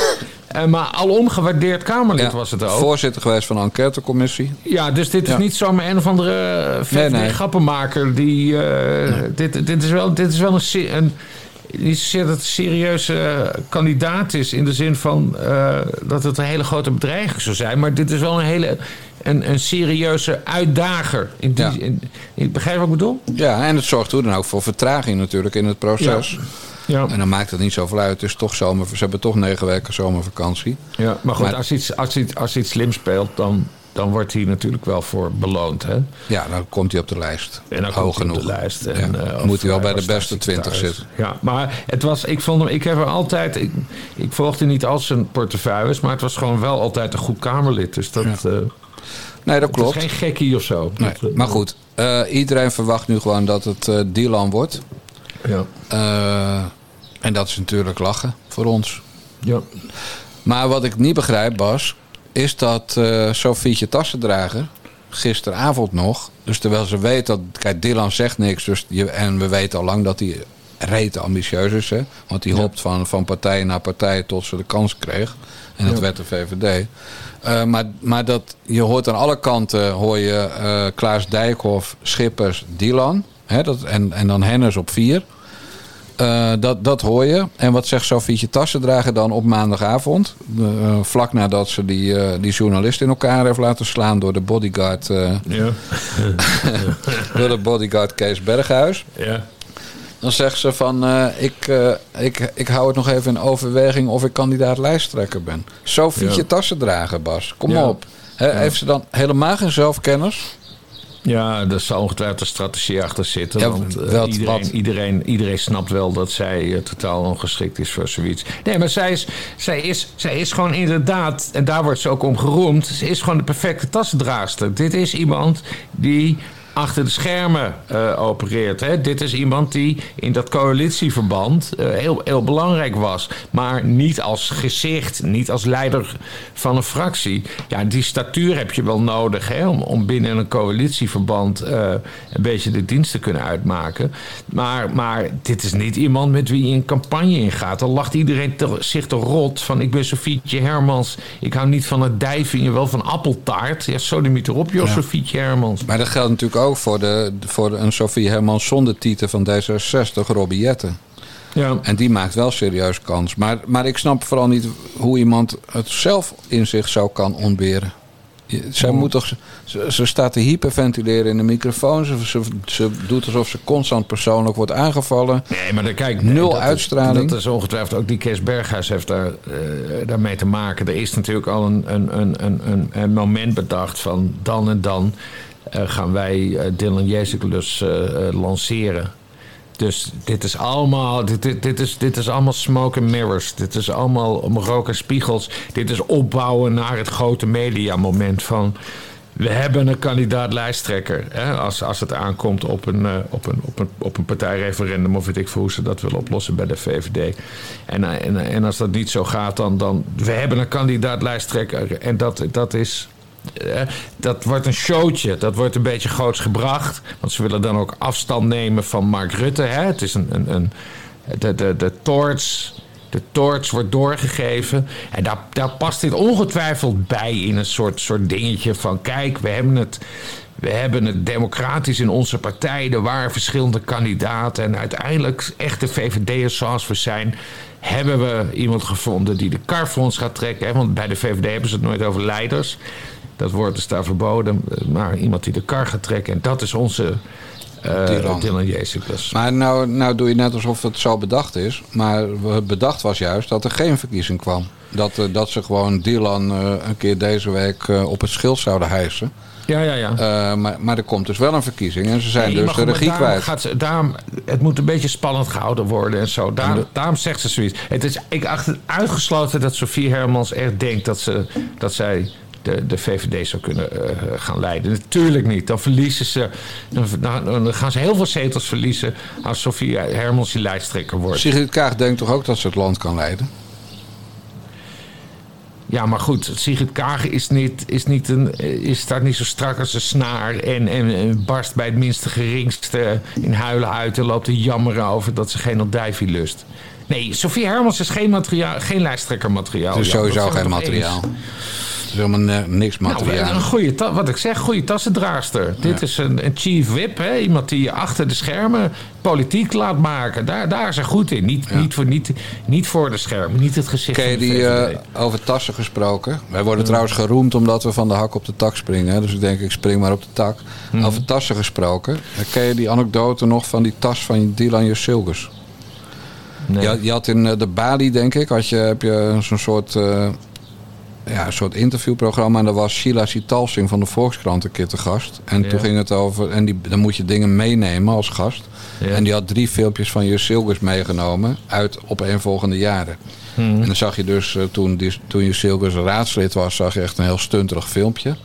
C: Eh, maar alom gewaardeerd Kamerlid
B: Ja,
C: was het ook.
B: Voorzitter geweest van de enquêtecommissie.
C: Ja, dus dit is
B: Ja.
C: niet zomaar een of andere uh,
B: Nee, nee.
C: grappenmaker. Die, eh, dit, dit is wel, dit is wel een, een, niet zozeer dat het een serieuze kandidaat is... in de zin van eh, dat het een hele grote bedreiging zou zijn... maar dit is wel een hele een, een serieuze uitdager. In die,
B: Ja.
C: in, in- begrijp je wat ik bedoel?
B: Ja, en het zorgt hoe dan ook voor vertraging natuurlijk in het proces.
C: Ja.
B: En dan maakt het niet zoveel uit. Het is toch zomer, ze hebben toch negen weken zomervakantie.
C: Ja, maar goed,
B: Maar-
C: als, hij iets, als, hij, als iets slim speelt, dan, dan wordt hij natuurlijk wel voor beloond. Hè?
B: Ja, dan komt hij op de lijst.
C: En dan
B: Hoog genoeg.
C: op de lijst.
B: Ja,
C: En,
B: dan
C: eh,
B: moet hij wel bij de beste. 20 zitten.
C: Ja, maar het was, ik, vond hem, ik heb er altijd. Ik, ik volgde niet al zijn portefeuilles, maar het was gewoon wel altijd een goed Kamerlid. Dus dat, eh,
B: Nee, dat
C: het is
B: klopt.
C: geen gekkie of zo.
B: Nee,
C: Dat, eh,
B: maar goed, iedereen verwacht nu gewoon dat het Dylan wordt.
C: Ja.
B: En dat is natuurlijk lachen voor ons.
C: Ja.
B: Maar wat ik niet begrijp, Bas, is dat eh Sofietje Tassendrager gisteravond nog, dus terwijl ze weet dat, kijk, Dylan zegt niks, dus je, en we weten al lang dat hij reet ambitieus is, hè? want hij hopt van, van partij naar partij tot ze de kans kreeg. En dat
C: Ja.
B: werd de VVD. Eh, maar maar dat, je hoort aan alle kanten hoor je eh, Klaas Dijkhoff, Schippers, Dylan. Hè, dat, en, en dan Hennis op vier. Eh, dat, dat hoor je. En wat zegt Sofietje Tassendrager dan op maandagavond? Eh, vlak nadat ze die, eh, die journalist in elkaar heeft laten slaan door de bodyguard,
C: Ja.
B: door de bodyguard Kees Berghuis.
C: ja.
B: Dan zegt ze van, ik, ik, ik hou het nog even in overweging of ik kandidaat lijsttrekker ben. Sofietje
C: Ja.
B: Tassendrager, Bas. Kom op. Heeft ze dan helemaal geen zelfkennis?
C: Ja, daar zal ongetwijfeld een strategie achter zitten.
B: Ja,
C: want eh,
B: wat-
C: iedereen,
B: wat?
C: Iedereen, iedereen snapt wel dat zij eh, totaal ongeschikt is voor zoiets. Nee, maar zij is, zij, is, zij is gewoon inderdaad, en daar wordt ze ook om geroemd... ze is gewoon de perfecte tassendraagster. Dit is iemand die achter de schermen eh, opereert. Hè. Dit is iemand die in dat coalitieverband eh, heel, heel belangrijk was. Maar niet als gezicht, niet als leider van een fractie. Ja, die statuur heb je wel nodig hè, om, om binnen een coalitieverband eh, een beetje de dienst te kunnen uitmaken. Maar, maar dit is niet iemand met wie je een campagne ingaat. Dan lacht iedereen te- zich te rot van ik ben Sofietje Hermans. Ik hou niet van het dijven, je wel van appeltaart. Ja, sodemiet erop joh, Sofietje Hermans.
B: Maar dat geldt natuurlijk ook voor, de, voor een Sofie Hermans zonder titel van D66, Robbie Jetten.
C: Ja.
B: En die maakt wel serieus kans. Maar, maar ik snap vooral niet hoe iemand het zelf in zich zo kan ontberen. Zij moet toch, ze, ze staat te hyperventileren in de microfoon. Ze, ze, ze doet alsof ze constant persoonlijk wordt aangevallen.
C: Nee, maar dan kijk,
B: Nul
C: dat is-
B: uitstraling.
C: Dat is ongetwijfeld ook die Kees Berghuis heeft daar, eh, daarmee te maken. Er is natuurlijk al een, een, een, een, een, moment bedacht van dan en dan gaan wij eh, Dylan Jeziculus eh, eh, lanceren. Dus dit is allemaal, dit, dit, dit, is, dit is allemaal smoke and mirrors. Dit is allemaal om rook en spiegels. Dit is opbouwen naar het grote mediamoment van... We hebben een kandidaat lijsttrekker. Hè, als, als het aankomt op een, eh, op, een, op, een, op een partijreferendum of weet ik veel hoe ze dat willen oplossen bij de VVD. En, eh, en, en als dat niet zo gaat, dan, dan we hebben een kandidaat lijsttrekker. En dat, dat is. Eh, dat wordt een showtje. Dat wordt een beetje groots gebracht. Want ze willen dan ook afstand nemen van Mark Rutte. Hè. Het is een, een, een, de, de, de torch. De torch wordt doorgegeven. En daar, daar past dit ongetwijfeld bij in een soort, soort dingetje van... kijk, we hebben het... We hebben het democratisch in onze partij. Er waren verschillende kandidaten. En uiteindelijk, echte VVD'ers zoals we zijn... hebben we iemand gevonden die de kar voor ons gaat trekken. Want bij de VVD hebben ze het nooit over leiders. Dat woord is daar verboden. Maar iemand die de kar gaat trekken. En dat is onze eh
B: Dylan.
C: Jezus.
B: Maar nou, nou doe je net alsof het zo bedacht is. Maar het bedacht was juist dat er geen verkiezing kwam. Dat, eh, dat ze gewoon Dylan eh, een keer deze week op het schild zouden hijsen.
C: Ja, ja, ja.
B: Maar, maar er komt dus wel een verkiezing en ze zijn
C: Nee,
B: dus de regie
C: daarom
B: kwijt.
C: Gaat ze, daarom, het moet een beetje spannend gehouden worden en zo. Daarom, daarom zegt ze zoiets. Het is, ik acht het uitgesloten dat Sofie Hermans echt denkt dat, ze, dat zij de, de VVD zou kunnen eh, gaan leiden. Natuurlijk niet. Dan verliezen ze. Dan, gaan ze heel veel zetels verliezen als Sofie Hermans die lijsttrekker wordt.
B: Sigrid Kaag denkt toch ook dat ze het land kan leiden?
C: Ja, maar goed, Sigrid Kaag is, niet, is, niet een, is staat niet zo strak als een snaar... En, en, en barst bij het minste geringste in huilen uit... en loopt te jammeren over dat ze geen andijvie lust. Nee, Sofie Hermans is geen, materiaal, geen lijsttrekkermateriaal. Dat
B: sowieso geen materiaal.
C: eens?
B: Het is helemaal ne- niks
C: Nou,
B: materiaal.
C: een goede wat ik zeg, goede tassendraagster. Dit is een, een chief whip, hè? iemand die je achter de schermen politiek laat maken. Daar, daar is hij goed in. Niet, niet, voor, niet, niet voor de schermen, niet het gezicht
B: Ken je die eh, over tassen gesproken? Wij worden trouwens geroemd omdat we van de hak op de tak springen. Hè? Dus ik denk, ik spring maar op de tak.
C: Mhm.
B: Over tassen gesproken. Eh, Ken je die anekdote nog van die tas van Dylan Jusilgus?
C: Nee.
B: Je, had- je had in eh, de Bali, denk ik, had je, heb je zo'n soort, eh, ja, een soort interviewprogramma. En daar was Sheila Sitalsing van de Volkskrant een keer te gast. En
C: Ja.
B: toen ging het over... En die, dan moet je dingen meenemen als gast.
C: Ja.
B: En die had drie filmpjes van Jusilgus meegenomen uit opeenvolgende jaren.
C: Mhm.
B: En dan zag je dus, eh, toen, die, toen Jusilgus raadslid was, zag je echt een heel stunterig filmpje.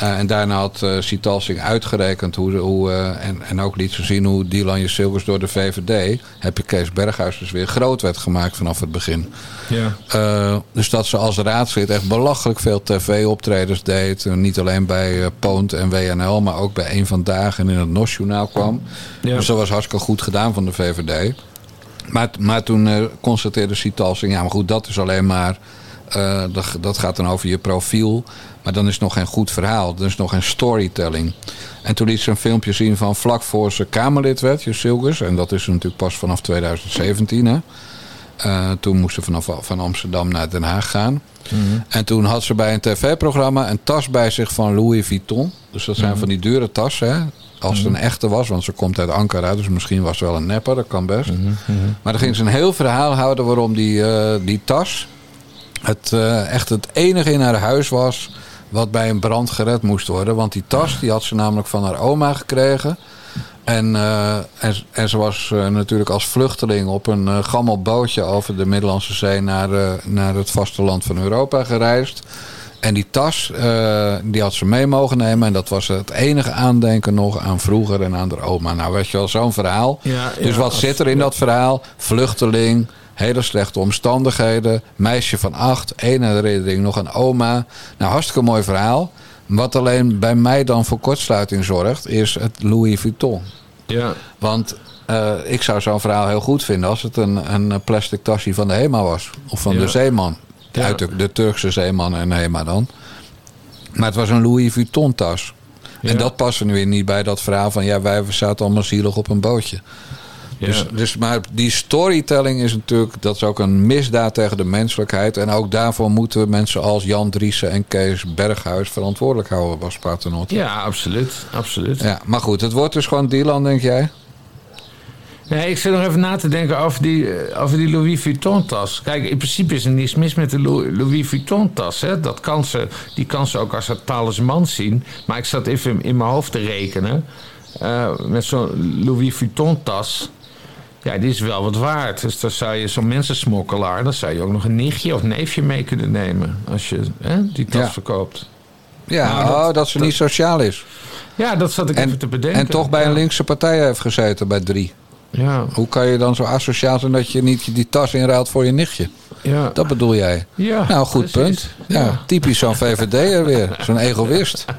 B: Eh, en daarna had Sitalsing uitgerekend hoe, hoe eh, en, en ook liet ze zien hoe Dylan Jusilgus door de VVD, heb je Kees Berghuis dus weer groot werd gemaakt vanaf het begin.
C: Ja.
B: Dus dat ze als raadslid echt belachelijk veel tv-optredens deed. Niet alleen bij Poont en WNL, maar ook bij Een Vandaag en in het NOS-journaal kwam.
C: Ja.
B: Dus dat was hartstikke goed gedaan van de VVD. Maar, maar toen constateerde Sitalsing, ja maar goed, dat is alleen maar... dat, dat gaat dan over je profiel. Maar dan is nog geen goed verhaal. Dan is nog geen storytelling. En toen liet ze een filmpje zien van vlak voor ze Kamerlid werd, Jusilgus. En dat is natuurlijk pas vanaf 2017, hè. Eh, toen moest ze vanaf van Amsterdam naar Den Haag gaan. En toen had ze bij een tv-programma een tas bij zich van Louis Vuitton. Dus dat zijn van die dure tassen, hè? Als het een echte was, want ze komt uit Ankara, dus misschien was het wel een nepper, dat kan best. Maar dan ging ze een heel verhaal houden waarom die, eh, die tas het, eh, echt het enige in haar huis was wat bij een brand gered moest worden. Want die tas die had ze namelijk van haar oma gekregen. En, eh, en, en ze was eh, natuurlijk als vluchteling op een eh, gammel bootje over de Middellandse Zee naar, naar het vasteland van Europa gereisd. En die tas, die had ze mee mogen nemen. En dat was het enige aandenken nog aan vroeger en aan de oma. Nou, weet je wel, zo'n verhaal.
C: Ja,
B: dus wat zit er in dat verhaal? Vluchteling, hele slechte omstandigheden. Meisje van acht, één herinnering nog aan oma. Nou, hartstikke mooi verhaal. Wat alleen bij mij dan voor kortsluiting zorgt, is het Louis Vuitton.
C: Ja.
B: Want eh, ik zou zo'n verhaal heel goed vinden als het een, een plastic tasje van de HEMA was. Of van
C: Ja.
B: de zeeman.
C: Ja.
B: Uit de, de Turkse zeeman en HEMA dan. Maar het was een Louis Vuitton tas.
C: Ja.
B: En dat past er nu weer niet bij dat verhaal van... ja, wij zaten allemaal zielig op een bootje.
C: Ja.
B: Dus, dus, maar die storytelling is natuurlijk... dat is ook een misdaad tegen de menselijkheid. En ook daarvoor moeten we mensen als Jan Driessen en Kees Berghuis... verantwoordelijk houden, was Paternotte.
C: ja, absoluut. absoluut.
B: Ja, maar goed, het wordt dus gewoon Dylan, denk jij?
C: Nee, ik zit nog even na te denken over die, eh, over die Louis Vuitton-tas. Kijk, in principe is er niets mis met de Lou- Louis Vuitton-tas. Dat kan ze, die kan ze ook als een talisman zien. Maar ik zat even in, in mijn hoofd te rekenen. Eh, met zo'n Louis Vuitton-tas. Ja, die is wel wat waard. Dus dan zou je zo'n mensensmokkelaar... dan zou je ook nog een nichtje of neefje mee kunnen nemen... als je hè, die tas
B: Ja.
C: verkoopt.
B: Ja,
C: Nou, dat-
B: oh, dat ze niet sociaal is.
C: Ja, dat zat ik even
B: En,
C: te bedenken.
B: en toch bij
C: Ja.
B: een linkse partij heeft gezeten, bij drie.
C: Ja,
B: Hoe kan je dan zo asociaal zijn dat je niet die tas inruilt voor je nichtje?
C: ja.
B: Dat bedoel jij?
C: ja
B: Nou, goed
C: precies.
B: punt. Ja, typisch zo'n VVD'er weer. Zo'n egoïst.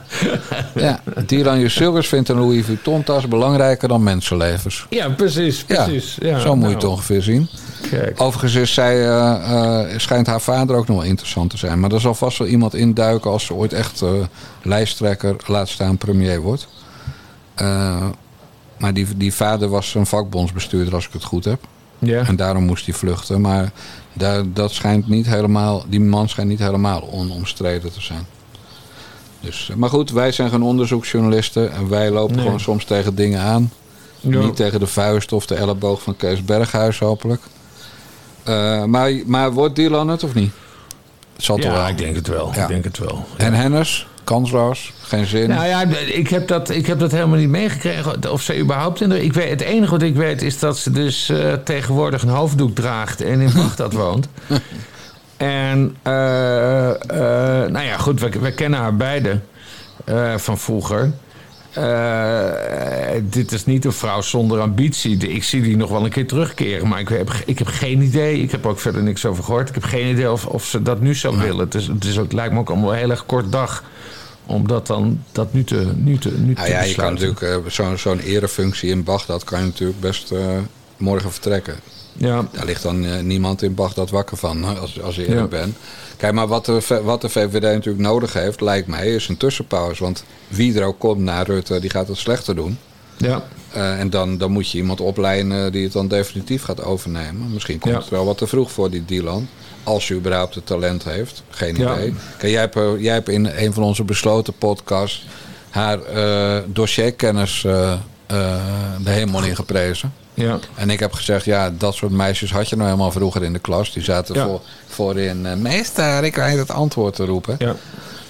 B: Ja, Dylan vindt een Louis Vuitton tas belangrijker dan mensenlevens.
C: Ja, precies, precies. Ja,
B: zo moet je
C: nou,
B: het ongeveer zien.
C: Kijk.
B: Overigens is zij, eh, eh, schijnt haar vader ook nog wel interessant te zijn. Maar er zal vast wel iemand induiken als ze ooit echt eh, lijsttrekker, laat staan premier wordt. Maar die, die vader was een vakbondsbestuurder, als ik het goed heb.
C: Ja.
B: En daarom moest hij vluchten. Maar daar, dat schijnt niet helemaal, die man schijnt niet helemaal onomstreden te zijn. Dus, eh, maar goed, wij zijn geen onderzoeksjournalisten. En wij lopen
C: Nee.
B: gewoon soms tegen dingen aan.
C: Ja.
B: Niet tegen de vuist of de elleboog van Kees Berghuis, hopelijk. Eh, maar, maar wordt Dylan het of niet? Zal toch
C: Ja,
B: wel.
C: ik denk het wel.
B: Ja.
C: Ik denk het wel.
B: En Hennis? Kansloos? Geen zin?
C: Nou ja, ik heb, dat, ik heb dat helemaal niet meegekregen. Of ze überhaupt in de. Ik weet, het enige wat ik weet is dat ze dus eh, tegenwoordig een hoofddoek draagt en in Bagdad woont. En, eh, eh, nou ja, goed, we, we kennen haar beiden van vroeger. Dit is niet een vrouw zonder ambitie. Ik zie die nog wel een keer terugkeren, maar ik heb, ik heb geen idee. Ik heb ook verder niks over gehoord. Ik heb geen idee of, of ze dat nu zou willen. Het, is, het, is ook, het lijkt me ook allemaal een heel erg kort dag om dat dan dat nu te, nu te, nu te
B: ja, je kan natuurlijk eh, zo'n zo'n erefunctie in Bagdad kan je natuurlijk best eh, morgen vertrekken.
C: Ja.
B: Daar ligt dan eh, niemand in Bagdad wakker van, hè, als, als je eerlijk
C: Ja.
B: ben. Kijk, maar wat de, wat de VVD natuurlijk nodig heeft, lijkt mij, is een tussenpauze. Want wie er ook komt na Rutte, die gaat het slechter doen.
C: Ja.
B: En dan, dan moet je iemand opleiden die het dan definitief gaat overnemen. Misschien komt
C: Ja.
B: het wel wat te vroeg voor die Dylan. Als je überhaupt het talent heeft. Geen
C: Ja.
B: idee. Kijk, jij, hebt, eh, jij hebt in een van onze besloten podcasts haar eh, dossierkennis eh, eh, de hemel in geprezen.
C: Ja.
B: En ik heb gezegd, ja, dat soort meisjes had je nou helemaal vroeger in de klas. Die zaten
C: Ja.
B: voor, voorin, meester, ik weet het antwoord te roepen.
C: Ja.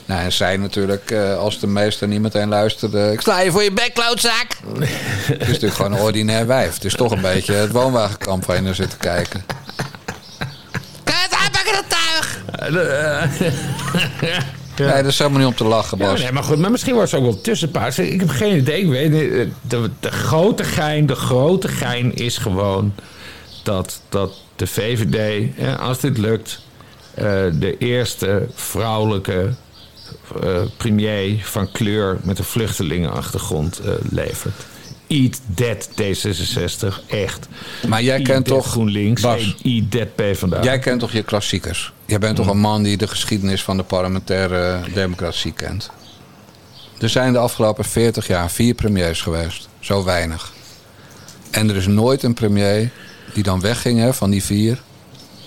B: Nou, en zij natuurlijk, als de meester niet meteen luisterde... Ik sla je voor je bek, klootzak! Het is natuurlijk gewoon een ordinair wijf. Het is toch een beetje het woonwagenkamp waar je naar zit te kijken. Kut, aanpakken dat tuig! Nee, dat is helemaal niet om te lachen,
C: Ja,
B: Bas.
C: nee, maar goed, maar misschien was het ook wel tussenpaas. Ik heb geen idee. Ik weet, niet. de, de grote gein, de grote gein is gewoon dat, dat de VVD, hè, als dit lukt, eh, de eerste vrouwelijke eh, premier van kleur met een vluchtelingenachtergrond eh, levert. Eat that D66, echt.
B: Maar jij
C: Eat
B: kent toch,
C: GroenLinks,
B: Bas,
C: eat PvdA.
B: Jij kent toch je klassiekers? Jij bent toch een man die de geschiedenis van de parlementaire democratie kent? Er zijn de afgelopen 40 jaar vier premiers geweest. Zo weinig. En er is nooit een premier die dan wegging hè, van die vier,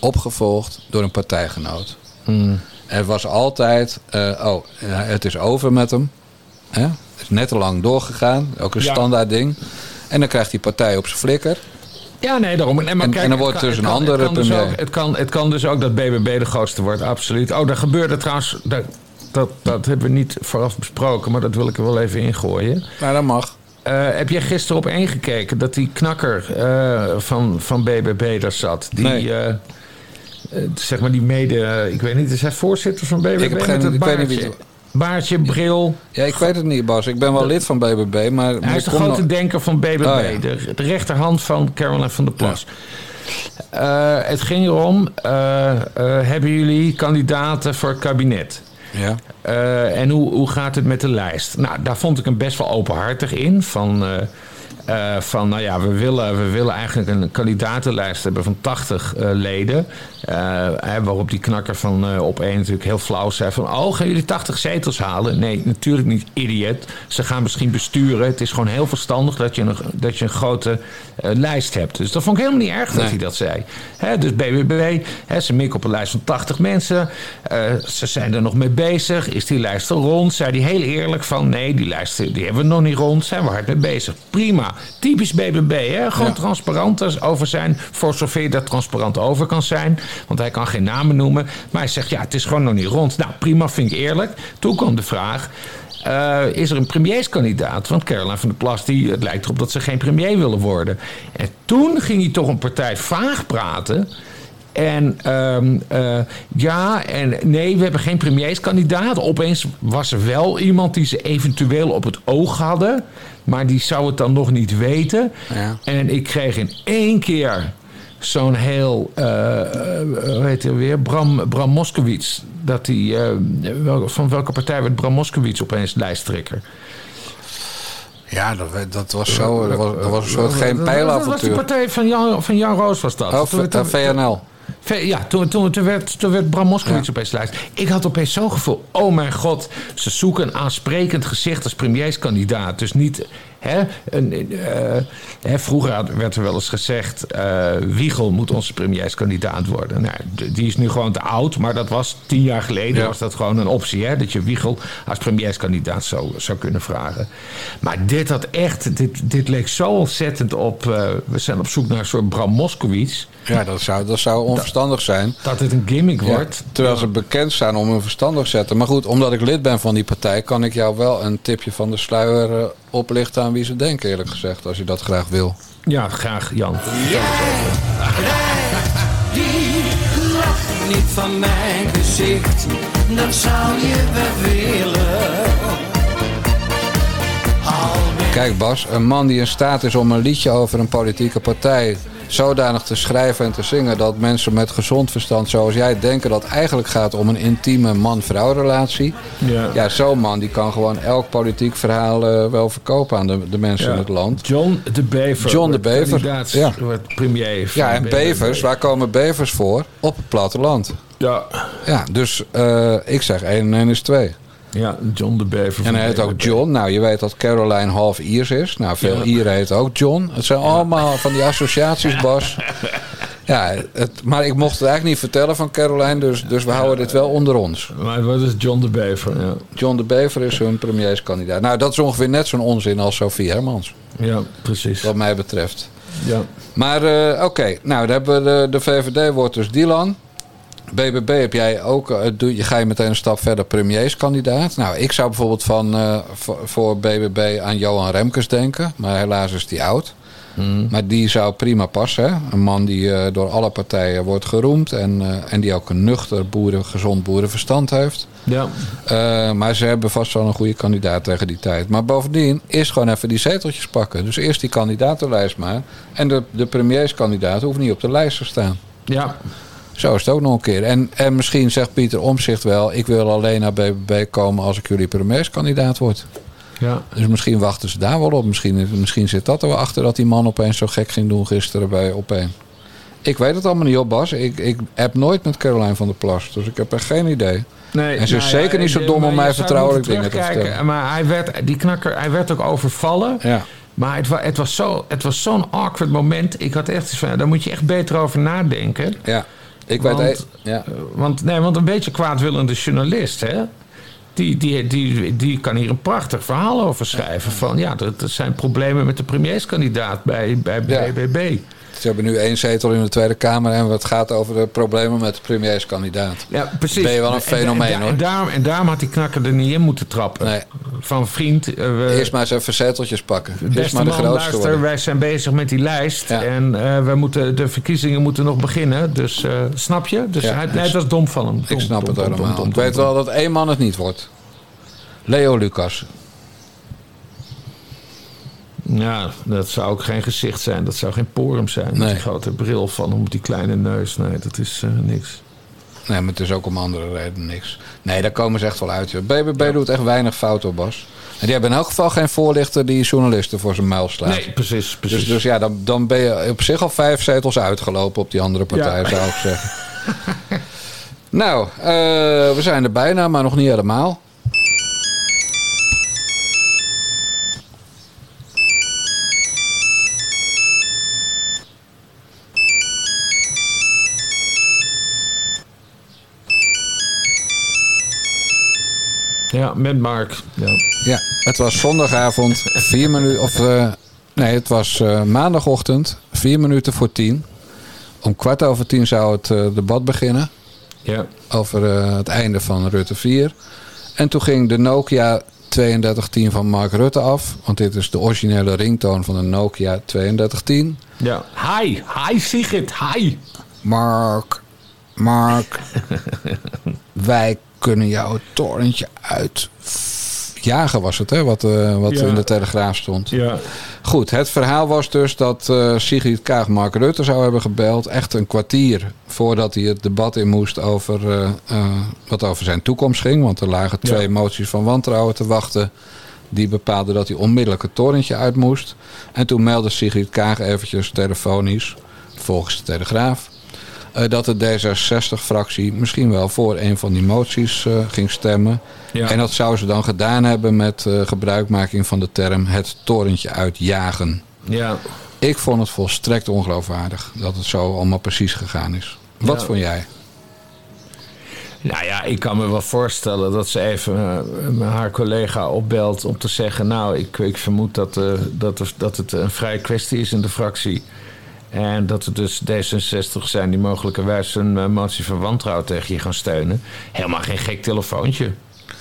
B: opgevolgd door een partijgenoot. Er was altijd, eh, oh, ja, het is over met hem. Hè? Is net te lang doorgegaan, ook een
C: Ja.
B: standaard ding. En dan krijgt die partij op zijn flikker.
C: Ja, nee, daarom. Maar
B: En-
C: kijk,
B: en dan wordt dus een andere
C: het kan dus ook- het, kan, het kan dus ook dat BBB de grootste wordt, absoluut. Oh, daar gebeurde trouwens... Dat, dat, dat hebben we niet vooraf besproken, maar dat wil ik er wel even ingooien.
B: Maar dat mag.
C: Eh, heb jij gisteren op één gekeken dat die knakker eh, van, van BBB daar zat? Die,
B: Nee.
C: eh, zeg maar die mede... ik weet niet, is hij voorzitter van BBB?
B: Ik heb geen-
C: met het
B: ik weet niet
C: baardje?
B: wie
C: Baardje, bril.
B: Ja, ik weet het niet, Bas. Ik ben wel lid van BBB, maar...
C: Hij is de grote
B: nog-
C: denker van BBB.
B: Oh, ja.
C: de, de rechterhand van Caroline van der Plas. Eh, het ging erom, eh, eh, hebben jullie kandidaten voor het kabinet?
B: Ja.
C: En hoe, hoe gaat het met de lijst? Nou, daar vond ik hem best wel openhartig in. Van, eh, van nou ja, we willen, we willen eigenlijk een kandidatenlijst hebben van 80 eh, leden. Eh, hè, waarop die knakker van op één natuurlijk heel flauw zei van... oh, gaan jullie 80 zetels halen? Nee, natuurlijk niet, idiot. Ze gaan misschien besturen. Het is gewoon heel verstandig dat je een, dat je een grote lijst hebt. Dus dat vond ik helemaal niet erg dat
B: Nee.
C: hij dat zei. Hè, dus BBB, hè, ze mikken op een lijst van 80 mensen. Ze zijn er nog mee bezig. Is die lijst al rond? Zei hij heel eerlijk van... nee, die lijst die hebben we nog niet rond. Zijn we hard mee bezig. Prima. Typisch BBB. Hè? Gewoon
B: Ja.
C: transparant over zijn. Voor zover daar transparant over kan zijn. Want hij kan geen namen noemen. Maar hij zegt, ja, het is gewoon nog niet rond. Nou, prima, vind ik eerlijk. Toen kwam de vraag... eh, is er een premierskandidaat? Want Caroline van der Plas, die, het lijkt erop dat ze geen premier willen worden. En toen ging hij toch een partij vaag praten. En ehm, eh, ja, en nee, we hebben geen premierskandidaat. Opeens was er wel iemand die ze eventueel op het oog hadden. Maar die zou het dan nog niet weten.
B: Ja.
C: En ik kreeg in één keer zo'n heel, eh, hoe heet hij weer? Bram, Bram Moskowitz. Dat die, wel- van welke partij werd Bram Moskowitz opeens lijsttrekker?
B: Ja, dat, dat was zo. Dat was, dat was een soort geen
C: Dat was die
B: pijlavontuur.
C: partij van Jan, van Jan Roos was dat.
B: Oh,
C: Toen-
B: V-
C: toen-
B: eh, VNL.
C: Ja, toen, toen, toen, werd, toen werd Bram Moskowitz
B: Ja.
C: opeens lijst. Ik had opeens zo'n gevoel, oh mijn god, ze zoeken een aansprekend gezicht als premierskandidaat. Dus niet, hè, een, eh, hè vroeger werd er wel eens gezegd, eh, Wiegel moet onze premierskandidaat worden. Nou, die is nu gewoon te oud, maar dat was tien jaar geleden
B: Ja.
C: was dat gewoon een optie, hè, dat je Wiegel als premierskandidaat zou, zou kunnen vragen. Maar dit had echt, dit, dit leek zo ontzettend op, eh, we zijn op zoek naar een soort Bram Moskowitz,
B: Ja, dat zou, dat zou onverstandig zijn.
C: dat het een gimmick
B: Ja,
C: wordt.
B: terwijl ze bekend staan om hun verstandig te zetten. Maar goed, omdat ik lid ben van die partij, kan ik jou wel een tipje van de sluier eh, oplichten aan wie ze denken, eerlijk gezegd, als je dat graag wil.
C: Ja, graag Jan.
A: Die lacht niet van mijn gezicht, dat zou je wel willen.
B: Kijk Bas, een man die in staat is om een liedje over een politieke partij zodanig te schrijven en te zingen dat mensen met gezond verstand zoals jij denken dat het eigenlijk gaat om een intieme man-vrouw relatie.
C: Ja.
B: Ja, zo'n man die kan gewoon elk politiek verhaal eh, wel verkopen aan de, de mensen in het land.
C: John de Bever.
B: John de Bever, ja.
C: wordt premier. van
B: Ja, en bevers, waar komen bevers voor? Op het platteland.
C: Ja.
B: Ja, dus eh, ik zeg 1 en 1 is 2.
C: Ja, John de Bever.
B: En hij heet ook. John. Nou, je weet dat Caroline half Iers is. Nou, veel
C: Ja.
B: Ieren heet ook John. Het zijn allemaal van die associaties, Bas. Ja, het, maar ik mocht het eigenlijk niet vertellen van Caroline, dus, dus we houden dit wel onder ons.
C: Maar wat is John de Bever? Ja,
B: John de Bever is hun premierskandidaat. Nou, dat is ongeveer net zo'n onzin als Sophie Hermans,
C: ja precies.
B: wat mij betreft.
C: Ja.
B: Maar eh, oké, nou, dan hebben we de, de VVD wordt dus Dylan. BBB heb jij ook, eh, doe, je ga je meteen een stap verder premierskandidaat. Nou, ik zou bijvoorbeeld van, eh, voor, BBB aan Johan Remkes denken. Maar helaas is die oud. Maar die zou prima passen. Hè? Een man die eh, door alle partijen wordt geroemd. En, en die ook een nuchter, boeren, gezond boerenverstand heeft.
C: Ja.
B: Maar ze hebben vast wel een goede kandidaat tegen die tijd. Maar bovendien is gewoon even die zeteltjes pakken. Dus eerst die kandidatenlijst maar. En de, de premierskandidaat hoeft niet op de lijst te staan.
C: Ja.
B: Zo is het ook nog een keer. En, en misschien zegt Pieter Omzicht wel... ik wil alleen naar BBB komen als ik jullie premierskandidaat word.
C: Ja.
B: Dus misschien wachten ze daar wel op. Misschien, misschien zit dat er wel achter dat die man opeens zo gek ging doen gisteren bij Opeen. Ik weet het allemaal niet op, Bas. Ik, ik heb nooit met Caroline van der Plas. Dus ik heb er geen idee.
C: Nee,
B: En ze is
C: nou ja,
B: zeker niet zo
C: de-
B: dom om mij vertrouwelijk dingen te vertellen.
C: Maar hij werd, die knakker, hij werd ook overvallen.
B: Ja.
C: Maar het, wa, het was zo- het was zo'n awkward moment. Ik had echt iets van, daar moet je echt beter over nadenken.
B: Ja. Ik
C: Want-
B: weet... Ja.
C: Eh, Want, nee, want een beetje kwaadwillende journalist, hè? Die, die, die, die kan hier een prachtig verhaal over schrijven. Van ja, er, er zijn problemen met de premierskandidaat bij, bij
B: Ja. Ze hebben nu één zetel in de Tweede Kamer en het gaat over de problemen met de premierskandidaat.
C: Ja, precies.
B: Ben je wel een
C: En-
B: fenomeen,
C: en,
B: hoor.
C: En daarom, en daarom had die knakker er niet in moeten trappen.
B: Nee.
C: Van vriend, eh, we,
B: Eerst maar eens even zeteltjes pakken. Eerst maar de
C: man,
B: grootste
C: luister,
B: worden.
C: wij zijn bezig met die lijst.
B: Ja.
C: En eh, we moeten, de verkiezingen moeten nog beginnen. Dus eh, snap je? Dus
B: Ja,
C: hij, nee, dat is dom van hem.
B: Ik snap
C: dom,
B: het
C: dom,
B: helemaal. ik weet wel dat één man het niet wordt. Leo Lucas.
C: Ja, dat zou ook geen gezicht zijn. Dat zou geen porum zijn. Met
B: Nee.
C: die grote bril van met die kleine neus. Nee, dat is eh, niks.
B: Nee, maar het is ook om andere redenen niks. Nee, daar komen ze echt wel uit. BBB doet echt weinig fouten, Bas. En die hebben in elk geval geen voorlichter die journalisten voor zijn muil slaat.
C: Nee, precies. precies.
B: Dus, dus ja, dan, dan ben je op zich al vijf zetels uitgelopen op die andere partij,
C: Ja.
B: zou ik zeggen. nou, eh, we zijn er bijna, maar nog niet helemaal.
C: Ja, met Mark. Ja.
B: Ja, het was zondagavond, vier minuten. Of eh, nee, het was eh, maandagochtend, vier minuten voor tien. Om kwart over tien zou het eh, debat beginnen
C: ja.
B: over het einde van Rutte 4. En toen ging de Nokia 3210 van Mark Rutte af. Want dit is de originele ringtoon van de Nokia 3210.
C: ja. Hi, hi Sigrid, hi.
B: Mark, Mark, wij kunnen jou het torentje uit jagen was het, hè? Wat, eh, wat
C: Ja.
B: in de Telegraaf stond.
C: Ja.
B: Goed, het verhaal was dus dat eh Sigrid Kaag Mark Rutte zou hebben gebeld. Echt een kwartier voordat hij het debat in moest over eh, wat over zijn toekomst ging. Want er lagen twee
C: Ja.
B: moties van wantrouwen te wachten. Die bepaalden dat hij onmiddellijk het torentje uit moest. En toen meldde Sigrid Kaag eventjes telefonisch, volgens de Telegraaf... eh, dat de D66-fractie misschien wel voor een van die moties eh, ging stemmen.
C: Ja.
B: En dat zou ze dan gedaan hebben met eh, gebruikmaking van de term het torentje uitjagen.
C: ja.
B: Ik vond het volstrekt ongeloofwaardig dat het zo allemaal precies gegaan is. Wat
C: Ja.
B: vond jij?
C: Nou ja, ik kan me wel voorstellen dat ze even haar collega opbelt om te zeggen... nou, ik, ik vermoed dat, dat, er- dat het een vrije kwestie is in de fractie. En dat er dus D66 zijn die mogelijkerwijs een eh, motie van wantrouwen tegen je gaan steunen. Helemaal geen gek telefoontje.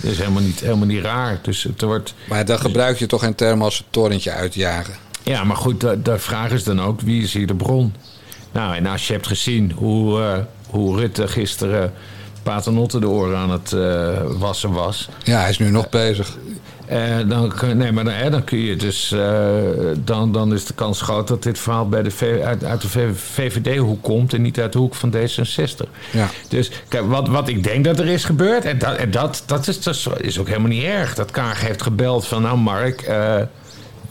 C: Dat is helemaal niet, helemaal niet raar. Dus het wordt...
B: Maar dan gebruik je toch geen term als het torentje uitjagen.
C: Ja, maar goed, de, de vraag is dan ook, wie is hier de bron? Nou, en als je hebt gezien hoe, eh, hoe Rutte gisteren Paternotte de oren aan het eh, wassen was...
B: Ja, hij is nu nog bezig.
C: Eh, dan, nee, maar dan, hè, dan kun je dus. eh, dan, dan is de kans groot dat dit verhaal bij de V- uit, uit de VVD-hoek komt en niet uit de hoek van D66.
B: Ja.
C: Dus kijk, wat, wat ik denk dat er is gebeurd, en dat, en dat, dat, is, dat is ook helemaal niet erg. Dat Kaag heeft gebeld van, nou Mark, eh,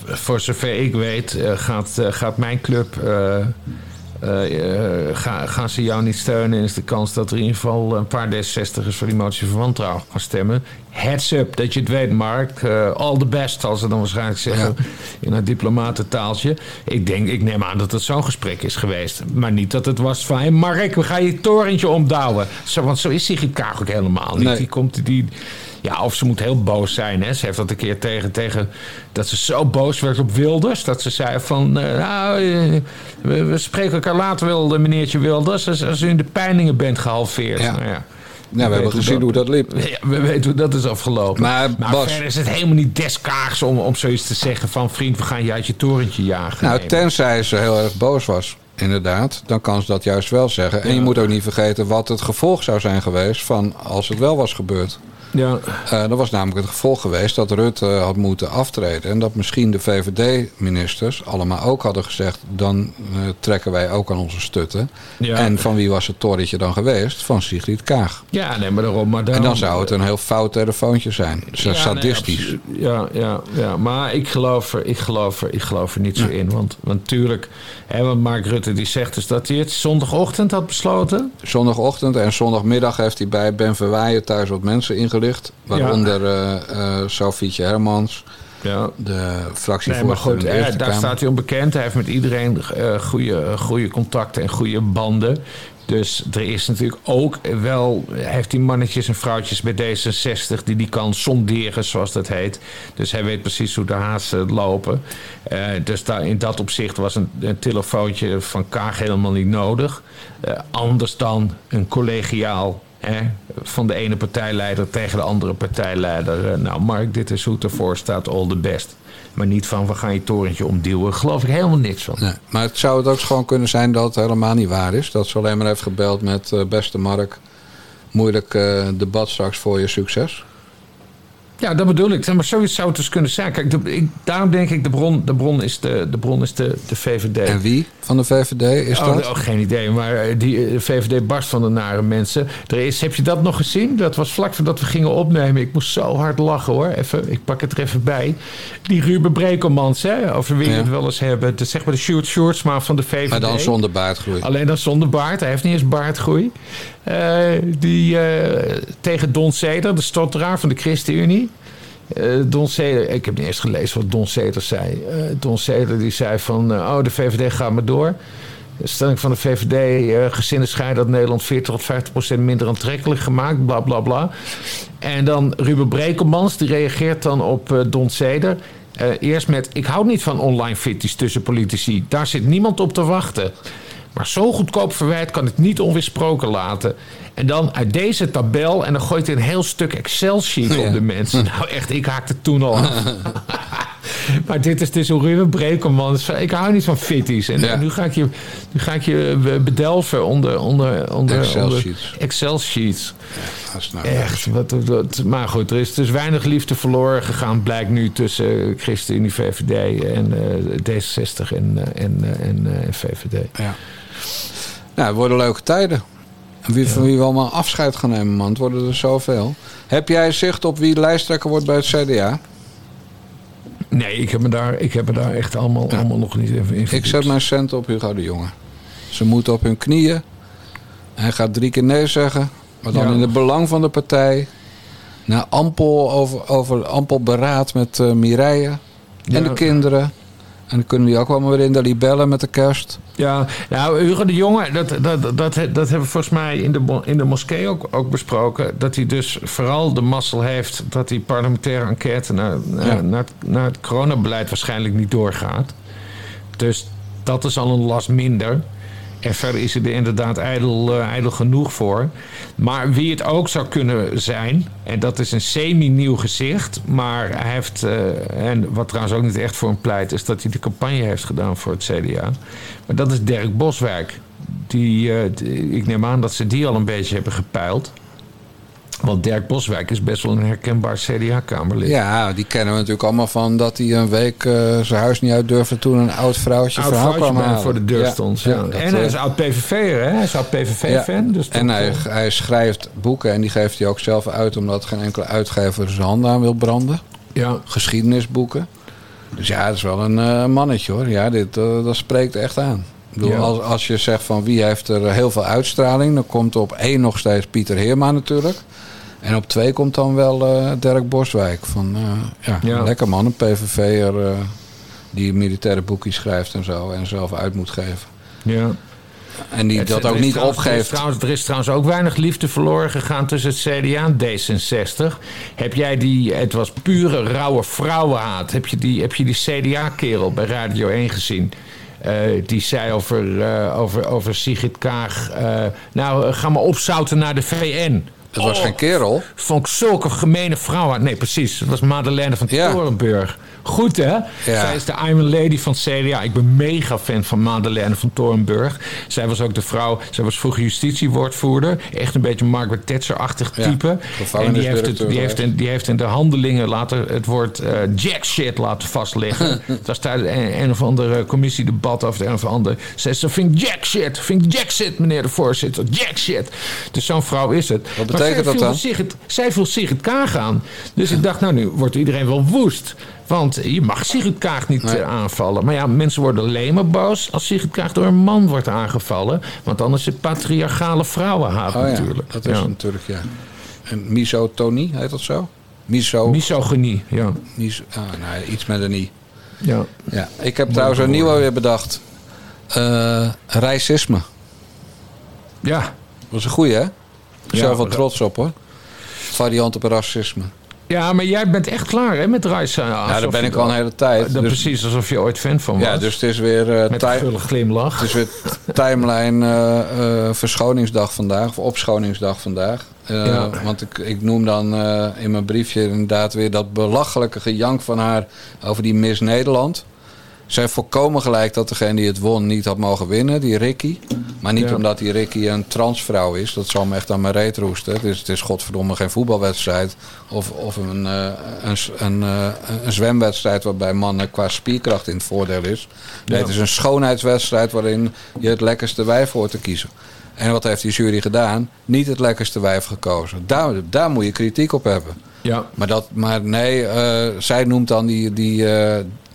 C: voor zover ik weet, eh, gaat, eh, gaat mijn club. Eh, eh, ga- gaan ze jou niet steunen? En is de kans dat er in ieder geval een paar D66ers voor die motie van wantrouwen gaan stemmen. Heads up, dat je het weet, Mark. Eh, all the best, zal ze dan waarschijnlijk zeggen. In haar diplomatentaaltje. Ik denk, ik neem aan dat het zo'n gesprek is geweest. Maar niet dat het was van, hey Mark, we gaan je torentje omdouwen. Zo, want zo is Sigrid Kaag ook helemaal niet.
B: Nee.
C: Die komt, die, ja, of ze moet heel boos zijn. Hè. Ze heeft dat een keer tegen, tegen... Dat ze zo boos werd op Wilders. Dat ze zei van... eh, nou, eh, we, we spreken elkaar later wel, meneertje Wilders. Als, als u in de peiningen bent gehalveerd.
B: Ja.
C: Nou ja.
B: Ja, we hebben gezien hoe dat liep.
C: Ja, we weten hoe dat is afgelopen.
B: Maar, Bas-
C: verder is het helemaal niet deskaags om, om zoiets te zeggen van... vriend, we gaan je uit je torentje jagen.
B: Nou, tenzij ze heel erg boos was, inderdaad, dan kan ze dat juist wel zeggen. En je moet ook niet vergeten wat het gevolg zou zijn geweest van als het wel was gebeurd.
C: Ja,
B: Eh dat was namelijk het gevolg geweest dat Rutte had moeten aftreden. En dat misschien de VVD-ministers allemaal ook hadden gezegd... dan eh, trekken wij ook aan onze stutten.
C: Ja.
B: En van wie was het torretje dan geweest? Van Sigrid Kaag.
C: ja nee, maar daarom... Maar
B: En dan zou het een heel fout telefoontje zijn. Zo
C: Ja,
B: sadistisch.
C: ja, ja, ja, maar ik geloof er, ik geloof er, ik geloof er niet zo in. Want, want natuurlijk, hè, wat Mark Rutte die zegt is dat hij het zondagochtend had besloten.
B: Zondagochtend en zondagmiddag heeft hij bij Ben Verwaaien thuis wat mensen ingelicht. Waaronder eh eh, Sofietje Hermans,
C: Ja.
B: de
C: Nee, maar
B: fractievoorzitter
C: goed, daar staat hij onbekend. Hij heeft met iedereen eh goede, goede contacten en goede banden. Dus er is natuurlijk ook wel, heeft hij mannetjes en vrouwtjes bij D66 die die kan sonderen, zoals dat heet. Dus hij weet precies hoe de hazen lopen. Dus daar, in dat opzicht was een, een telefoontje van Kaag helemaal niet nodig. Anders dan een collegiaal van de ene partijleider tegen de andere partijleider. Eh, nou, Mark, dit is hoe het ervoor staat, all the best. Maar niet van, we gaan je torentje omduwen. Geloof ik helemaal niks van.
B: Nee, maar het zou het ook gewoon kunnen zijn dat het helemaal niet waar is. Dat ze alleen maar heeft gebeld met eh, beste Mark. Moeilijk eh, debat straks voor je succes.
C: Ja, dat bedoel ik. Maar zoiets zou het dus kunnen zijn. Kijk, de- ik, daarom denk ik, de bron, de bron is, de, de, bron is de, de VVD.
B: En wie van de VVD is
C: Oh,
B: dat?
C: oh, geen idee, maar eh, die eh, VVD barst van de nare mensen. Er is, heb je dat nog gezien? Dat was vlak voordat we gingen opnemen. Ik moest zo hard lachen hoor. Even, ik pak het er even bij. Die Ruben Brekelmans, hè, over wie we
B: Ja.
C: het wel eens hebben. De, zeg maar de Sjoerd Sjoerdsma van de VVD.
B: Maar dan zonder baardgroei.
C: Alleen dan zonder baard. Hij heeft niet eens baardgroei. Eh, die tegen Don Seder, de stotteraar van de ChristenUnie. Eh, Don Seder, ik heb niet eens gelezen wat Don Seder zei. Eh, Don Seder die zei van, eh, oh de VVD gaat maar door. Stelling van de VVD, eh, gezinnen scheiden dat Nederland 40 tot 50 procent minder aantrekkelijk gemaakt, bla bla bla. En dan Ruben Brekelmans, die reageert dan op Don Seder. Eh, eerst met, ik hou niet van online fitties tussen politici. Daar zit niemand op te wachten. Maar zo goedkoop verwijt kan ik niet onweersproken laten. En dan uit deze tabel, en dan gooit hij een heel stuk Excel-sheet
B: Ja.
C: op de mensen. Nou echt, ik haakte toen al af. maar dit is dus een ruwe brekelman. Dus Ik hou niet van fitties. En
B: Ja.
C: nu, ga ik je, nu ga ik je eh, bedelven onder, onder, onder
B: Excel-sheets.
C: Excel-sheets.
B: Nou
C: Echt, wat, wat, maar goed, er is dus weinig liefde verloren gegaan, blijkt nu tussen ChristenUnie, VVD en eh, D66 en, eh, en, eh, en, eh, en VVD.
B: Ja. Nou, het worden leuke tijden. Wie, van wie we allemaal afscheid gaan nemen, man. Het worden er zoveel. Heb jij zicht op wie lijsttrekker wordt bij het CDA?
C: Nee, ik heb me daar, ik heb me daar echt allemaal, allemaal nog niet even in
B: Ik zet mijn cent op Hugo de Jonge. Ze moeten op hun knieën. Hij gaat drie keer nee zeggen. Maar dan
C: Ja.
B: in het belang van de partij. Na ampel, over, over ampel beraad met eh Mireille. En
C: Ja.
B: de kinderen. En dan kunnen die ook wel maar weer in de libellen met de kerst.
C: Ja, nou, Hugo de Jonge, dat, dat, dat, dat hebben we volgens mij in de, in de moskee ook, ook besproken. Dat hij dus vooral de mazzel heeft dat die parlementaire enquête naar, naar,
B: Ja.
C: naar, naar het coronabeleid waarschijnlijk niet doorgaat. Dus dat is al een last minder. En verder is hij er inderdaad ijdel, eh, ijdel genoeg voor. Maar wie het ook zou kunnen zijn, en dat is een semi-nieuw gezicht. Maar hij heeft, eh, en wat trouwens ook niet echt voor hem pleit, is dat hij de campagne heeft gedaan voor het CDA. Maar dat is Dirk Boswijk. Die, eh, die- ik neem aan dat ze die al een beetje hebben gepeild. Want Dirk Boswijk is best wel een herkenbaar CDA-kamerlid.
B: Ja, die kennen we natuurlijk allemaal van dat hij een week eh, zijn huis niet uit durfde toen een oud vrouwtje
C: Oud
B: verhaal
C: vrouwtje
B: kwam halen.
C: voor de deur
B: Ja,
C: stond.
B: ja,
C: Ja.
B: dat,
C: en hij
B: eh,
C: is oud PVV'er, hè? Hij is oud PVV-fan.
B: Ja.
C: Dus
B: en hij,
C: eh,
B: hij schrijft boeken en die geeft hij ook zelf uit omdat geen enkele uitgever zijn handen aan wil branden.
C: ja.
B: Geschiedenisboeken. Dus ja, dat is wel een eh, mannetje hoor. Ja, dit, eh, dat spreekt echt aan. Ik bedoel,
C: Ja.
B: als, als je zegt van wie heeft er heel veel uitstraling, dan komt op één nog steeds Pieter Heerma natuurlijk. En op twee komt dan wel eh, Dirk Boswijk. Van, eh, ja,
C: Ja.
B: lekker man, een PVV'er eh, die militaire boekjes schrijft en zo en zelf uit moet geven.
C: ja.
B: En die
C: Het-
B: dat ook niet
C: trouwens- Er is,
B: opgeeft.
C: trouwens, er is trouwens ook weinig liefde verloren gegaan tussen het CDA en D66. Heb jij die, het was pure rauwe vrouwenhaat. Heb je die, heb je die CDA-kerel bij Radio 1 gezien? Die zei over, over, over Sigrid Kaag. nou, ga maar opzouten naar de VN.
B: Het was
C: Oh,
B: geen kerel.
C: Vond ik zulke gemene vrouwen. Nee, precies. Dat was Madeleine van
B: Ja.
C: Torenburg. Goed, hè? Zij is de I'm a Lady van het CDA. Ik ben mega fan van Madeleine van Torenburg. Zij was ook de vrouw... Zij was vroeger justitiewoordvoerder. Echt een beetje Margaret Thatcher-achtig
B: Ja,
C: type. En die heeft, het, die, heeft in, die heeft in de handelingen later het woord eh, jack shit laten vastleggen. Het was tijdens een, een of ander commissiedebat over het een of ander. Zij zei, vind ik jack shit. Vind ik jack shit, meneer de voorzitter. Jack shit. Dus zo'n vrouw is het.
B: Wat betekent
C: zij
B: dat
C: viel
B: dan?
C: Sigrid, zij viel Sigrid Kaag aan. Dus ik dacht, nou nu wordt iedereen wel woest. Want je mag Sigrid Kaag niet
B: Nee.
C: eh, aanvallen. Maar ja, mensen worden alleen maar boos als Sigrid Kaag door een man wordt aangevallen. Want dan is het patriarchale vrouwenhaat
B: Oh ja,
C: natuurlijk.
B: dat is
C: Ja.
B: natuurlijk, ja. En misotonie, heet dat zo? Miso...
C: Misogynie, ja.
B: mis, ah, nee, iets met een i.
C: ja.
B: Ja. Ik heb trouwens een nieuwe weer bedacht. Eh racisme.
C: Ja,
B: Dat was een goeie, hè? Ik zelf wel trots op, hoor. Variant op racisme.
C: Ja, maar jij bent echt klaar hè, met Raisa.
B: Ja, daar ben ik al een hele tijd. Dus-
C: Precies alsof je ooit fan van was.
B: Ja, dus het is weer... eh,
C: met een glimlach.
B: Het is weer timeline eh, eh, verschoningsdag vandaag, of opschoningsdag vandaag.
C: Ja.
B: Want ik, ik noem dan in mijn briefje inderdaad weer dat belachelijke gejank van haar over die Miss Nederland. Heeft volkomen gelijk dat degene die het won niet had mogen winnen, die Ricky. Maar niet
C: Ja.
B: omdat die Ricky een transvrouw is. Dat zal me echt aan mijn reet roesten. Het is, het is godverdomme geen voetbalwedstrijd. Of, of een, eh, een, eh, een zwemwedstrijd waarbij mannen qua spierkracht in het voordeel is. Nee,
C: Ja.
B: het is een schoonheidswedstrijd waarin je het lekkerste wijf hoort te kiezen. En wat heeft die jury gedaan? Niet het lekkerste wijf gekozen. Daar, daar moet je kritiek op hebben.
C: Ja,
B: Maar, dat, maar nee, eh, zij noemt dan die, die,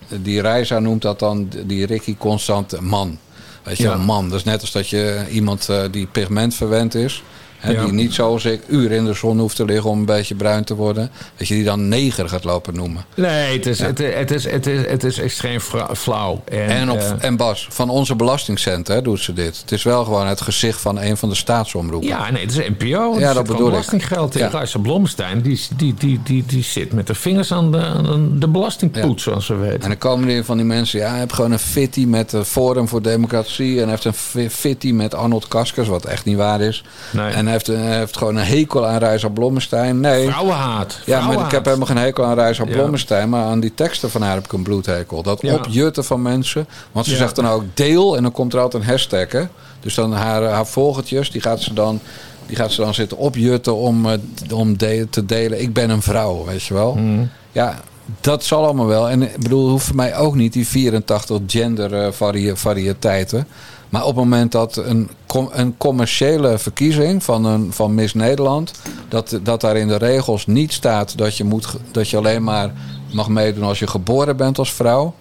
B: die Reisa noemt dat dan die Ricky constant man. Weet je,
C: Ja.
B: man. Dat is net als dat je iemand eh, die pigmentverwend is. Hè,
C: Ja.
B: Die niet zoals ik uren in de zon hoeft te liggen om een beetje bruin te worden. Dat je die dan neger gaat lopen noemen.
C: nee, het is, het, het is, het is, het is extreem flauw. En,
B: En, op,
C: eh,
B: en Bas, van onze belastingcenten hè, doet ze dit. Het is wel gewoon het gezicht van een van de staatsomroepen.
C: Ja, nee, het is NPO.
B: Ja,
C: Ja,
B: dat bedoel ik.
C: belastinggeld. in.
B: Ja.
C: Blomstein, die, die, die, die, die zit met de vingers aan de, aan de belastingpoets, zoals we weten.
B: En dan komen er van die mensen, ja, hij heeft gewoon een fitty met de Forum voor Democratie. En hij heeft een fi- fitty met Arnold Kaskers, wat echt niet waar is.
C: Nee.
B: En hij heeft, hij heeft gewoon een hekel aan Reisa Blommestein. Nee.
C: Vrouwenhaat.
B: Ja, maar ik heb helemaal geen hekel aan Reisa
C: Ja.
B: Blommestein. Maar aan die teksten van haar heb ik een bloedhekel. Dat
C: Ja.
B: opjutten van mensen. Want ze
C: Ja.
B: zegt dan ook deel en dan komt er altijd een hashtag. Hè? Dus dan haar, haar volgertjes, die gaat ze dan... Die gaat ze dan zitten opjutten om, eh, om de- te delen. Ik ben een vrouw, weet je wel.
C: Mhm.
B: Ja, dat zal allemaal wel. En ik bedoel, hoeft voor mij ook niet die 84 gender eh, variëteiten. Maar op het moment dat een, een commerciële verkiezing van, een, van Miss Nederland... Dat, dat daar in de regels niet staat dat je, moet, dat je alleen maar mag meedoen als je geboren bent als vrouw...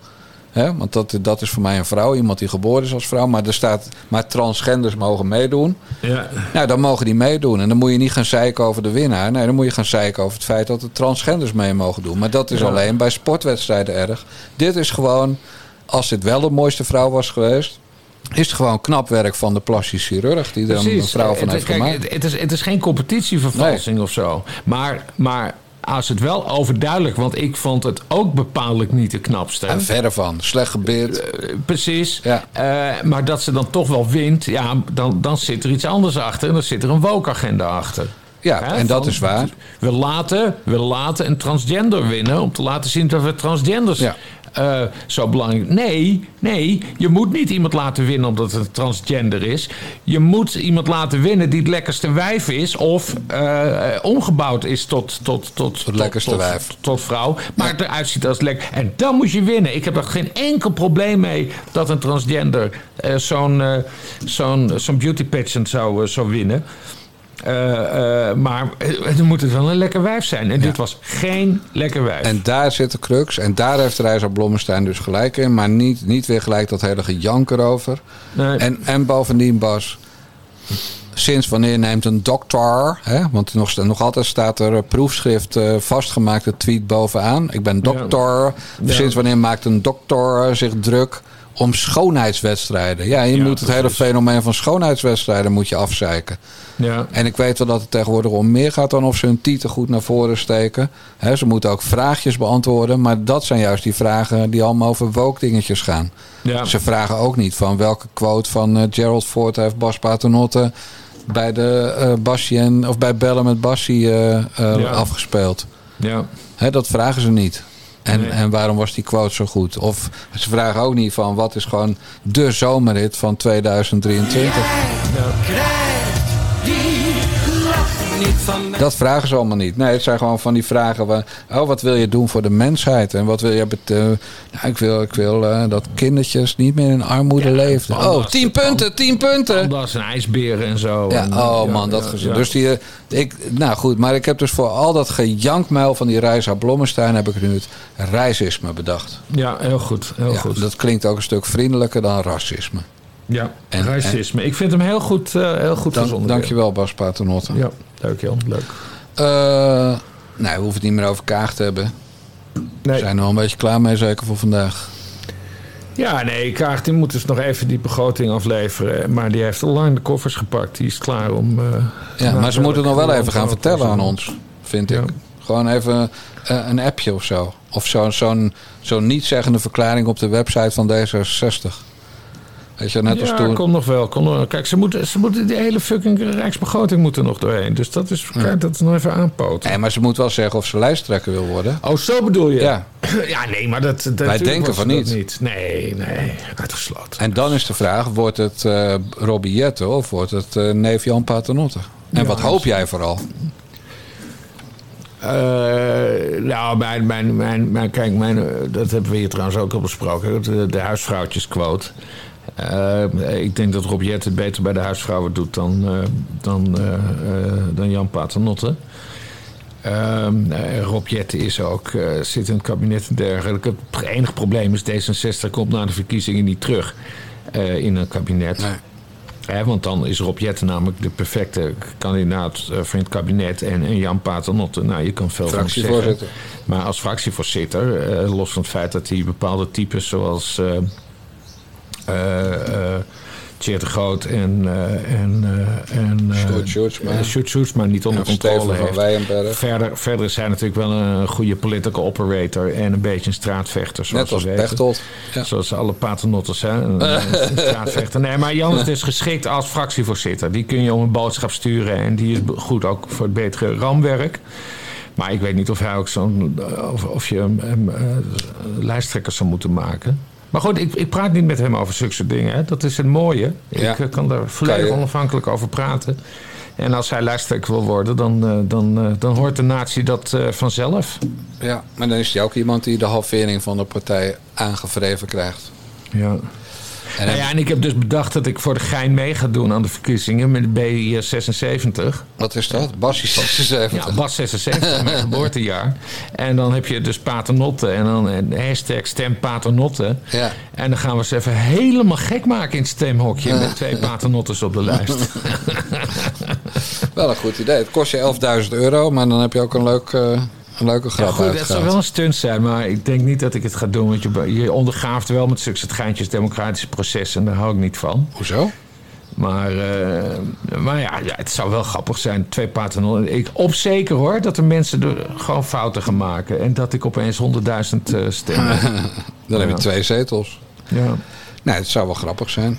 B: Hè? Want dat, dat is voor mij een vrouw, iemand die geboren is als vrouw. Maar er staat, maar transgenders mogen meedoen.
C: Ja.
B: Nou, dan mogen die meedoen. En dan moet je niet gaan zeiken over de winnaar. Nee, dan moet je gaan zeiken over het feit dat de transgenders mee mogen doen. Maar dat is
C: Ja.
B: alleen bij sportwedstrijden erg. Dit is gewoon, als dit wel de mooiste vrouw was geweest... is het gewoon knap werk van de plastisch chirurg... die er een vrouw van
C: Het-
B: heeft
C: kijk,
B: gemaakt.
C: Het, is, het is geen competitievervalsing of zo. Maar, maar als het wel overduidelijk... want ik vond het ook bepaaldelijk niet de knapste.
B: En verre van. Slecht gebeerd.
C: Eh, Precies.
B: Ja.
C: Eh, maar dat ze dan toch wel wint... ja, dan, dan zit er iets anders achter. En dan zit er een woke-agenda achter.
B: Ja, en dat
C: van,
B: is waar.
C: We laten, we laten een transgender winnen... om te laten zien dat we transgenders
B: Ja.
C: Eh, zo belangrijk. Nee, nee, je moet niet iemand laten winnen omdat het transgender is. Je moet iemand laten winnen die het lekkerste wijf is of eh, omgebouwd is tot, tot, tot, tot,
B: lekkerste
C: tot,
B: wijf.
C: tot vrouw, maar het eruit ziet als lekker. En dan moet je winnen. Ik heb er geen enkel probleem mee dat een transgender eh, zo'n zo'n zo'n beauty pageant zou, zou winnen. Eh, eh, maar dan moet het wel een lekker wijf zijn. En dit was geen lekker wijf.
B: En daar zit de crux. En daar heeft Reisa Blommestein dus gelijk in. Maar niet, niet weer gelijk dat hele gejank erover.
C: Nee.
B: En, en bovendien, Bas. Sinds wanneer neemt een dokter... Hè, want nog, nog altijd staat er een proefschrift eh, vastgemaakte tweet bovenaan. Ik ben dokter.
C: Ja.
B: Sinds wanneer maakt een dokter zich druk om schoonheidswedstrijden? Ja, je
C: Ja,
B: moet het hele fenomeen van schoonheidswedstrijden moet je afzeiken.
C: ja.
B: En ik weet wel dat het tegenwoordig om meer gaat dan of ze hun titel goed naar voren steken. Hè, ze moeten ook vraagjes beantwoorden. Maar dat zijn juist die vragen die allemaal over woke dingetjes gaan.
C: Ja.
B: Ze vragen ook niet van welke quote van eh, Gerald Ford heeft Bas Paternotte bij de eh Bassie en, of bij Bellen met Bassie eh, eh,
C: Ja.
B: afgespeeld.
C: ja.
B: Hè, dat vragen ze niet. En,
C: Nee.
B: en waarom was die quote zo goed? Of ze vragen ook niet van wat is gewoon de zomerhit van 2023.
A: Krijgt die
B: Dat vragen ze allemaal niet. Nee, het zijn gewoon van die vragen. Waar, oh, wat wil je doen voor de mensheid? En wat wil je... nou, ik wil, ik wil eh, dat kindertjes niet meer in armoede leven.
C: panda's,
B: Oh, tien punten, tien punten.
C: Panda's en ijsberen en zo.
B: Ja,
C: En,
B: oh
C: ja,
B: man, dat. Dus die, eh, ik, nou goed, maar ik heb dus voor al dat gejankmuil van die Reisa Blommestein... heb ik nu het reisisme bedacht.
C: Ja, heel goed. Heel goed.
B: dat klinkt ook een stuk vriendelijker dan racisme.
C: ja,
B: en-
C: racisme. Ik vind hem heel goed, eh, heel goed
B: Dank,
C: verzonnen.
B: dankjewel Bas Paternotte.
C: Ja, dankjewel. Leuk.
B: Eh, nee, we hoeven het niet meer over Kaag te hebben. We
C: Nee.
B: zijn er al een beetje klaar mee, zeker voor vandaag.
C: Ja, nee, Kaag die moet dus nog even die begroting afleveren. Maar die heeft al lang de koffers gepakt. Die is klaar om... eh,
B: Ja, maar ze moeten nog wel even gaan vertellen aan ons, vind
C: Ja.
B: ik. Gewoon even eh, een appje of zo. Of zo'n zo'n zo'n niet-zeggende verklaring op de website van D66. Weet je, net als
C: ja,
B: toen.
C: komt nog wel. Komt nog. Kijk, ze moeten, ze moeten die hele fucking rijksbegroting moeten nog doorheen. Dus dat is, kijk, dat is nog even aanpoten.
B: Nee, maar ze moet wel zeggen of ze lijsttrekker wil worden.
C: Oh, zo bedoel je?
B: Ja.
C: Ja, nee, maar dat... dat natuurlijk
B: denken van
C: dat
B: niet.
C: Nee, nee, uitgesloten.
B: En dan is de vraag, wordt het eh Robbie Jette of wordt het eh, neef Jan Paternotte? En
C: Ja,
B: wat hoop jij vooral?
C: Eh, nou, mijn, mijn, mijn, mijn, kijk, mijn, eh, dat hebben we hier trouwens ook al besproken. De, de huisvrouwtjesquote. Eh, ik denk dat Rob Jet het beter bij de huisvrouwen doet dan, eh, dan, eh, dan Jan Paternotte. Ehm eh, Rob Jetten is ook, zit in het kabinet en dergelijke. Het enige probleem is D66 komt na de verkiezingen niet terug in een kabinet.
B: Nee.
C: Want dan is Rob Jetten namelijk de perfecte kandidaat voor het kabinet. En, en Jan Paternotte, nou je kan veel van zeggen. Maar als fractievoorzitter, los van het feit dat hij bepaalde types zoals Tjeerd de Groot en, eh en, eh en eh,
B: Sjoerd
C: eh, Sjoerdsma niet onder controle heeft. Verder, verder is hij natuurlijk wel een goede political operator en een beetje een straatvechter. Zoals
B: Net als. Pechtold. Ja.
C: Zoals alle paternotters, hè? Een, een straatvechter. Nee, maar Jan is geschikt als fractievoorzitter. Die kun je om een boodschap sturen en die is goed ook voor het betere ramwerk. Maar ik weet niet of hij ook zo'n. Of, of je hem, hem, eh, lijsttrekkers zou moeten maken. Maar goed, ik, ik praat niet met hem over zulke dingen. Hè. Dat is het mooie.
B: Ja.
C: Ik eh, kan daar volledig
B: Kan je-
C: onafhankelijk over praten. En als hij lijsttrekker wil worden, dan, eh, dan, eh, dan hoort de natie dat vanzelf.
B: Ja, maar dan is hij ook iemand die de halvering van de partij aangevreven krijgt.
C: Ja.
B: En
C: Nou ja, en ik heb dus bedacht dat ik voor de gein mee ga doen aan de verkiezingen met de B76.
B: Wat is dat? Bassie 76.
C: Ja, Bas 76, mijn geboortejaar. En dan heb je dus paternotte en dan een hashtag stem paternotte.
B: Ja.
C: En dan gaan we ze even helemaal gek maken in het stemhokje met twee paternottes op de lijst.
B: Wel een goed idee. Het kost je 11.000 euro, maar dan heb je ook een, leuk, eh, een leuke
C: Ja,
B: grap
C: goed, dat
B: uitgehaald.
C: zou wel een stunt zijn, maar ik denk niet dat ik het ga doen. Want je, je ondergraaft wel met zulke geintjes democratische processen en daar hou ik niet van.
B: Hoezo?
C: Maar, eh, maar ja, ja, het zou wel grappig zijn. Twee paternotten. Ik op zeker hoor dat er mensen er gewoon fouten gaan maken. En dat ik opeens 100.000 eh stemmen.
B: Dan heb je
C: Ja.
B: twee zetels.
C: ja,
B: Nee, het zou wel grappig zijn.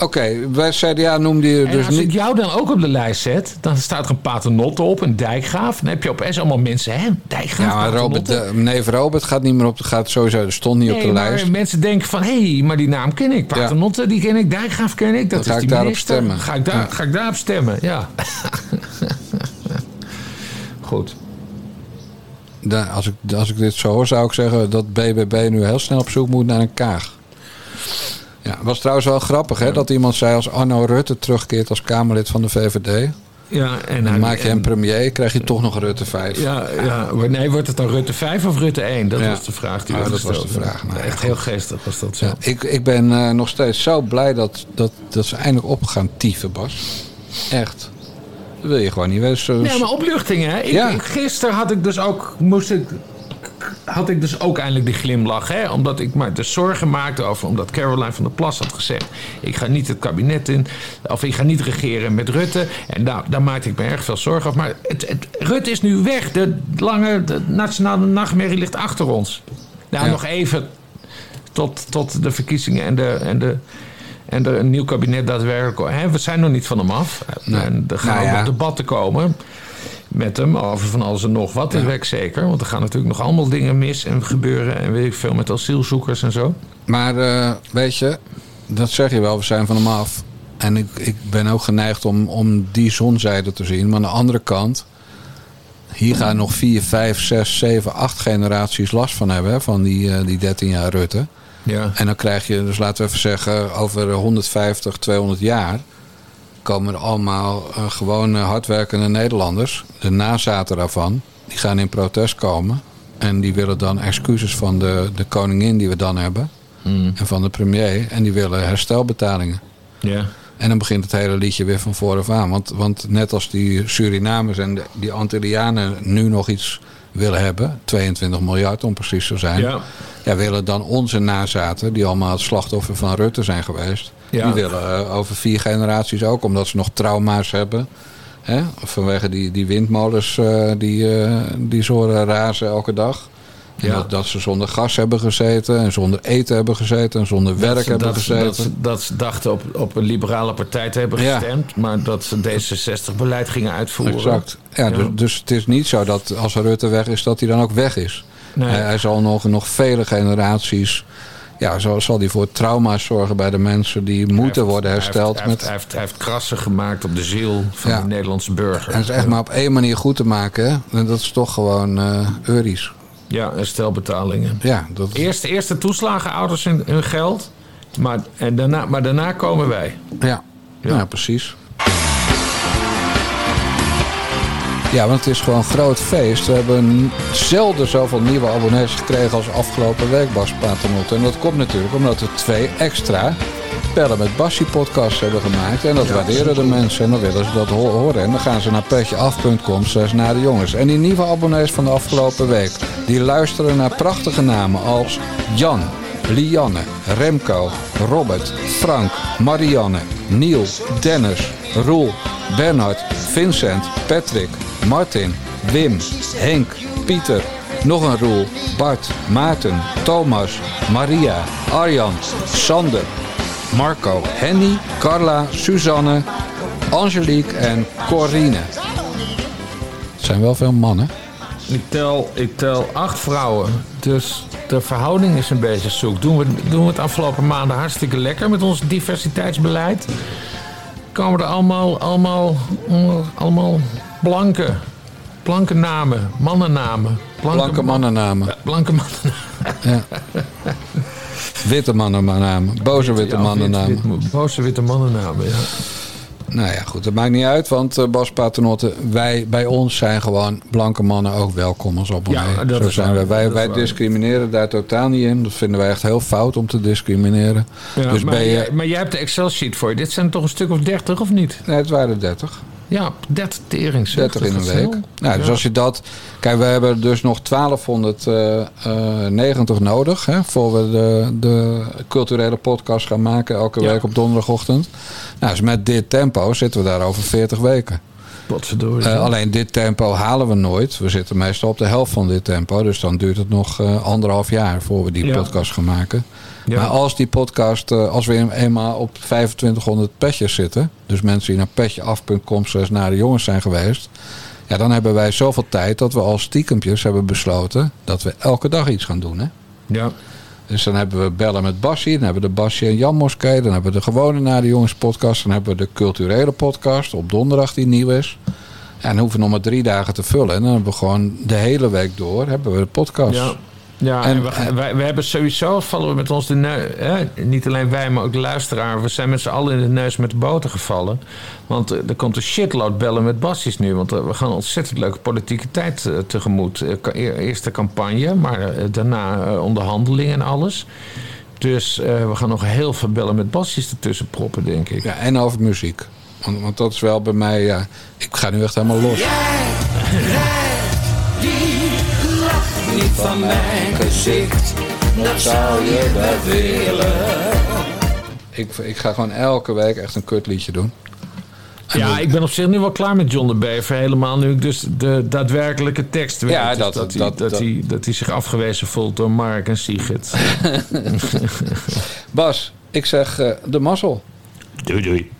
B: Oké, bij CDA noemde je
C: En
B: dus
C: als ik jou dan ook op de lijst zet, dan staat er een paternotte op, een dijkgraaf. Dan heb je opeens allemaal mensen, hè, dijkgraaf,
B: Ja, maar Robert, de, neef Robert gaat niet meer op de... Gaat sowieso, er stond niet op
C: Nee,
B: de
C: maar
B: lijst.
C: mensen denken van, hé, hey, maar die naam ken ik. Paternotte, die ken ik. Dijkgraaf ken ik. Dat
B: Dan
C: is
B: ga ik
C: die
B: daarop stemmen.
C: Ga ik, daar,
B: Ja.
C: ga ik daarop stemmen, ja. Goed.
B: Da- als, ik, als ik dit zo hoor, zou ik zeggen dat BBB nu heel snel op zoek moet naar een kaag. Ja, het was trouwens wel grappig hè, dat iemand zei als Arno Rutte terugkeert als Kamerlid van de VVD.
C: Ja, en
B: Dan maak je hem premier, krijg je toch nog Rutte 5.
C: Ja, ja, nee, wordt het dan Rutte 5 of Rutte 1? Dat
B: Ja.
C: was de vraag die
B: Ah, dat was de vraag. Nou,
C: Echt heel geestig was dat zo.
B: Ja, ik, ik ben eh, nog steeds zo blij dat, dat, dat ze eindelijk op gaan tieven, Bas. Echt. Dat wil je gewoon niet weten.
C: Nee, maar opluchting, hè? Ik,
B: Ja.
C: ik- gisteren had ik dus ook, moest ik, had ik dus ook eindelijk die glimlach, hè? Omdat ik me dus zorgen maakte over, omdat Caroline van der Plas had gezegd: ik ga niet het kabinet in, of ik ga niet regeren met Rutte. En daar, daar maakte ik me erg veel zorgen over. Maar het, het, Rutte is nu weg. De lange de nationale nachtmerrie ligt achter ons. Nou,
B: Ja.
C: nog even tot, tot de verkiezingen en de. En de en er een nieuw kabinet daadwerkelijk. Hè, we zijn nog niet van hem af.
B: Nee.
C: En er gaan
B: Nou
C: ook
B: ja.
C: nog debatten komen met hem over van alles en nog wat. Weet ik zeker. Want er gaan natuurlijk nog allemaal dingen mis en gebeuren. En weet ik veel met asielzoekers en zo.
B: Maar eh, weet je, dat zeg je wel, we zijn van hem af. En ik, ik ben ook geneigd om, om die zonzijde te zien. Maar aan de andere kant, hier gaan nog vier, vijf, zes, zeven, acht generaties last van hebben. Hè, van die, eh, die 13 jaar Rutte.
C: Ja.
B: En dan krijg je, dus laten we even zeggen, over 150, 200 jaar komen er allemaal eh, gewone hardwerkende Nederlanders, de nazaten daarvan, die gaan in protest komen. En die willen dan excuses van de, de koningin die we dan hebben. En van de premier. En die willen herstelbetalingen.
C: Ja.
B: En dan begint het hele liedje weer van vooraf aan. Want, want net als die Surinamers en de- die Antillianen nu nog iets willen hebben, 22 miljard om precies te zijn,
C: Ja.
B: ja, willen dan onze nazaten, die allemaal het slachtoffer van Rutte zijn geweest,
C: Ja.
B: die willen eh, over vier generaties ook, omdat ze nog trauma's hebben. Hè? Vanwege die, die windmolens eh, die, eh, die zo horen razen elke dag.
C: Ja.
B: Dat, dat ze zonder gas hebben gezeten en zonder eten hebben gezeten en zonder werk
C: ze-
B: hebben
C: dat,
B: gezeten.
C: dat, ze- dat ze dachten op, op een liberale partij te hebben
B: Ja.
C: gestemd. Maar dat ze D66-beleid gingen uitvoeren.
B: Exact. Ja,
C: Ja.
B: Dus, dus het is niet zo dat als Rutte weg is, dat hij dan ook weg is.
C: Nee.
B: Hij, hij zal nog, nog vele generaties. Ja, zal, zal hij voor trauma's zorgen bij de mensen die moeten
C: heeft-
B: worden hersteld.
C: Hij heeft,
B: met,
C: hij, heeft, hij heeft krassen gemaakt op de ziel van
B: Ja.
C: de Nederlandse burger.
B: en het is echt maar op één manier goed te maken. Hè? En dat is toch gewoon Euries.
C: Ja, herstelbetalingen.
B: Ja, dat,
C: Eerst, eerst de toeslagenouders hun, hun geld. Maar, en daarna, maar daarna komen wij.
B: ja. Ja. precies. Ja, want het is gewoon een groot feest. We hebben zelden zoveel nieuwe abonnees gekregen als afgelopen week, Bas. En dat komt natuurlijk omdat we twee extra Pellen met Bassie podcasts hebben gemaakt. En dat waarderen de mensen en dan willen ze dat ho- horen. En dan gaan ze naar petjeaf.com slash naar de jongens. En die nieuwe abonnees van de afgelopen week, die luisteren naar prachtige namen als Jan, Lianne, Remco, Robert, Frank, Marianne, Niel, Dennis, Roel, Bernhard, Vincent, Patrick, Martin, Wim, Henk, Pieter, nog een Roel, Bart, Maarten, Thomas, Maria, Arjan, Sander, Marco, Henny, Carla, Suzanne, Angelique en Corine. Het zijn wel veel mannen.
C: Ik tel, ik tel acht vrouwen. Dus de verhouding is een beetje zoek. Doen we, doen we het afgelopen maanden hartstikke lekker met ons diversiteitsbeleid. Komen er allemaal, allemaal, allemaal blanke, blanke namen, mannennamen.
B: Blanke mannennamen.
C: Ja, Blanke mannen.
B: Witte mannennamen. Boze witte mannennamen.
C: wit- wit- boze witte mannennamen, ja.
B: Nou ja, goed. Dat maakt niet uit. Want eh, Bas Paternotte, wij bij ons zijn gewoon blanke mannen ook welkom als abonnee.
C: Ja, dat
B: Zo
C: is
B: zijn
C: waar.
B: wij. Wij,
C: waar.
B: discrimineren daar totaal niet in. Dat vinden wij echt heel fout om te discrimineren.
C: Ja,
B: dus
C: maar,
B: ben je...
C: jij, maar jij hebt de Excel-sheet voor je. Dit zijn toch een stuk of dertig, of niet?
B: Nee, het waren 30.
C: Ja, 30 tering. zeg.
B: 30 in een week. Nou, dus als je dat. Kijk, we hebben dus nog 1290 nodig. Hè, voor we de, de culturele podcast gaan maken. Elke
C: Ja.
B: week op donderdagochtend. Nou, dus met dit tempo zitten we daar over 40 weken. Eh, alleen dit tempo halen we nooit. We zitten meestal op de helft van dit tempo. Dus dan duurt het nog eh, anderhalf jaar voor we die
C: Ja.
B: podcast gaan maken.
C: Ja.
B: Maar als die podcast, eh, als we eenmaal op 2500 petjes zitten. Dus mensen die naar petjeaf.com slash naar de jongens zijn geweest. Ja, dan hebben wij zoveel tijd dat we als stiekempjes hebben besloten dat we elke dag iets gaan doen. Hè?
C: ja.
B: Dus dan hebben we bellen met Bassie. Dan hebben we de Bassie en Jan Moskee. Dan hebben we de gewone Naar de Jongens podcast. Dan hebben we de culturele podcast op donderdag die nieuw is. En dan hoeven we nog maar drie dagen te vullen. En dan hebben we gewoon de hele week door hebben we de podcast.
C: Ja. Ja,
B: En-
C: en, we, wij, we hebben sowieso, vallen we met ons de neus, niet alleen wij, maar ook de luisteraar. We zijn met z'n allen in de neus met de boter gevallen. Want eh, er komt een shitload bellen met bassies nu. Want eh, we gaan een ontzettend leuke politieke tijd eh, tegemoet. Eh, ka- eer- Eerst de campagne, maar daarna onderhandelingen en alles. Dus eh, we gaan nog heel veel bellen met bassies ertussen proppen, denk ik.
B: Ja, en over muziek. Want, want dat is wel bij mij, ja, ik ga nu echt helemaal los.
A: Niet van mijn gezicht, dat zou je wel willen.
B: Ik, ik ga gewoon elke week echt een kutliedje doen.
C: Ja, ik ben op zich nu wel klaar met John de Bever. Helemaal nu ik dus de daadwerkelijke tekst weet.
B: Ja,
C: Dus
B: dat-
C: dat, hij,
B: dat-
C: dat,
B: dat-
C: hij, dat hij zich afgewezen voelt door Mark en Sigrid.
B: Bas, ik zeg eh, de mazzel.
C: doei doei.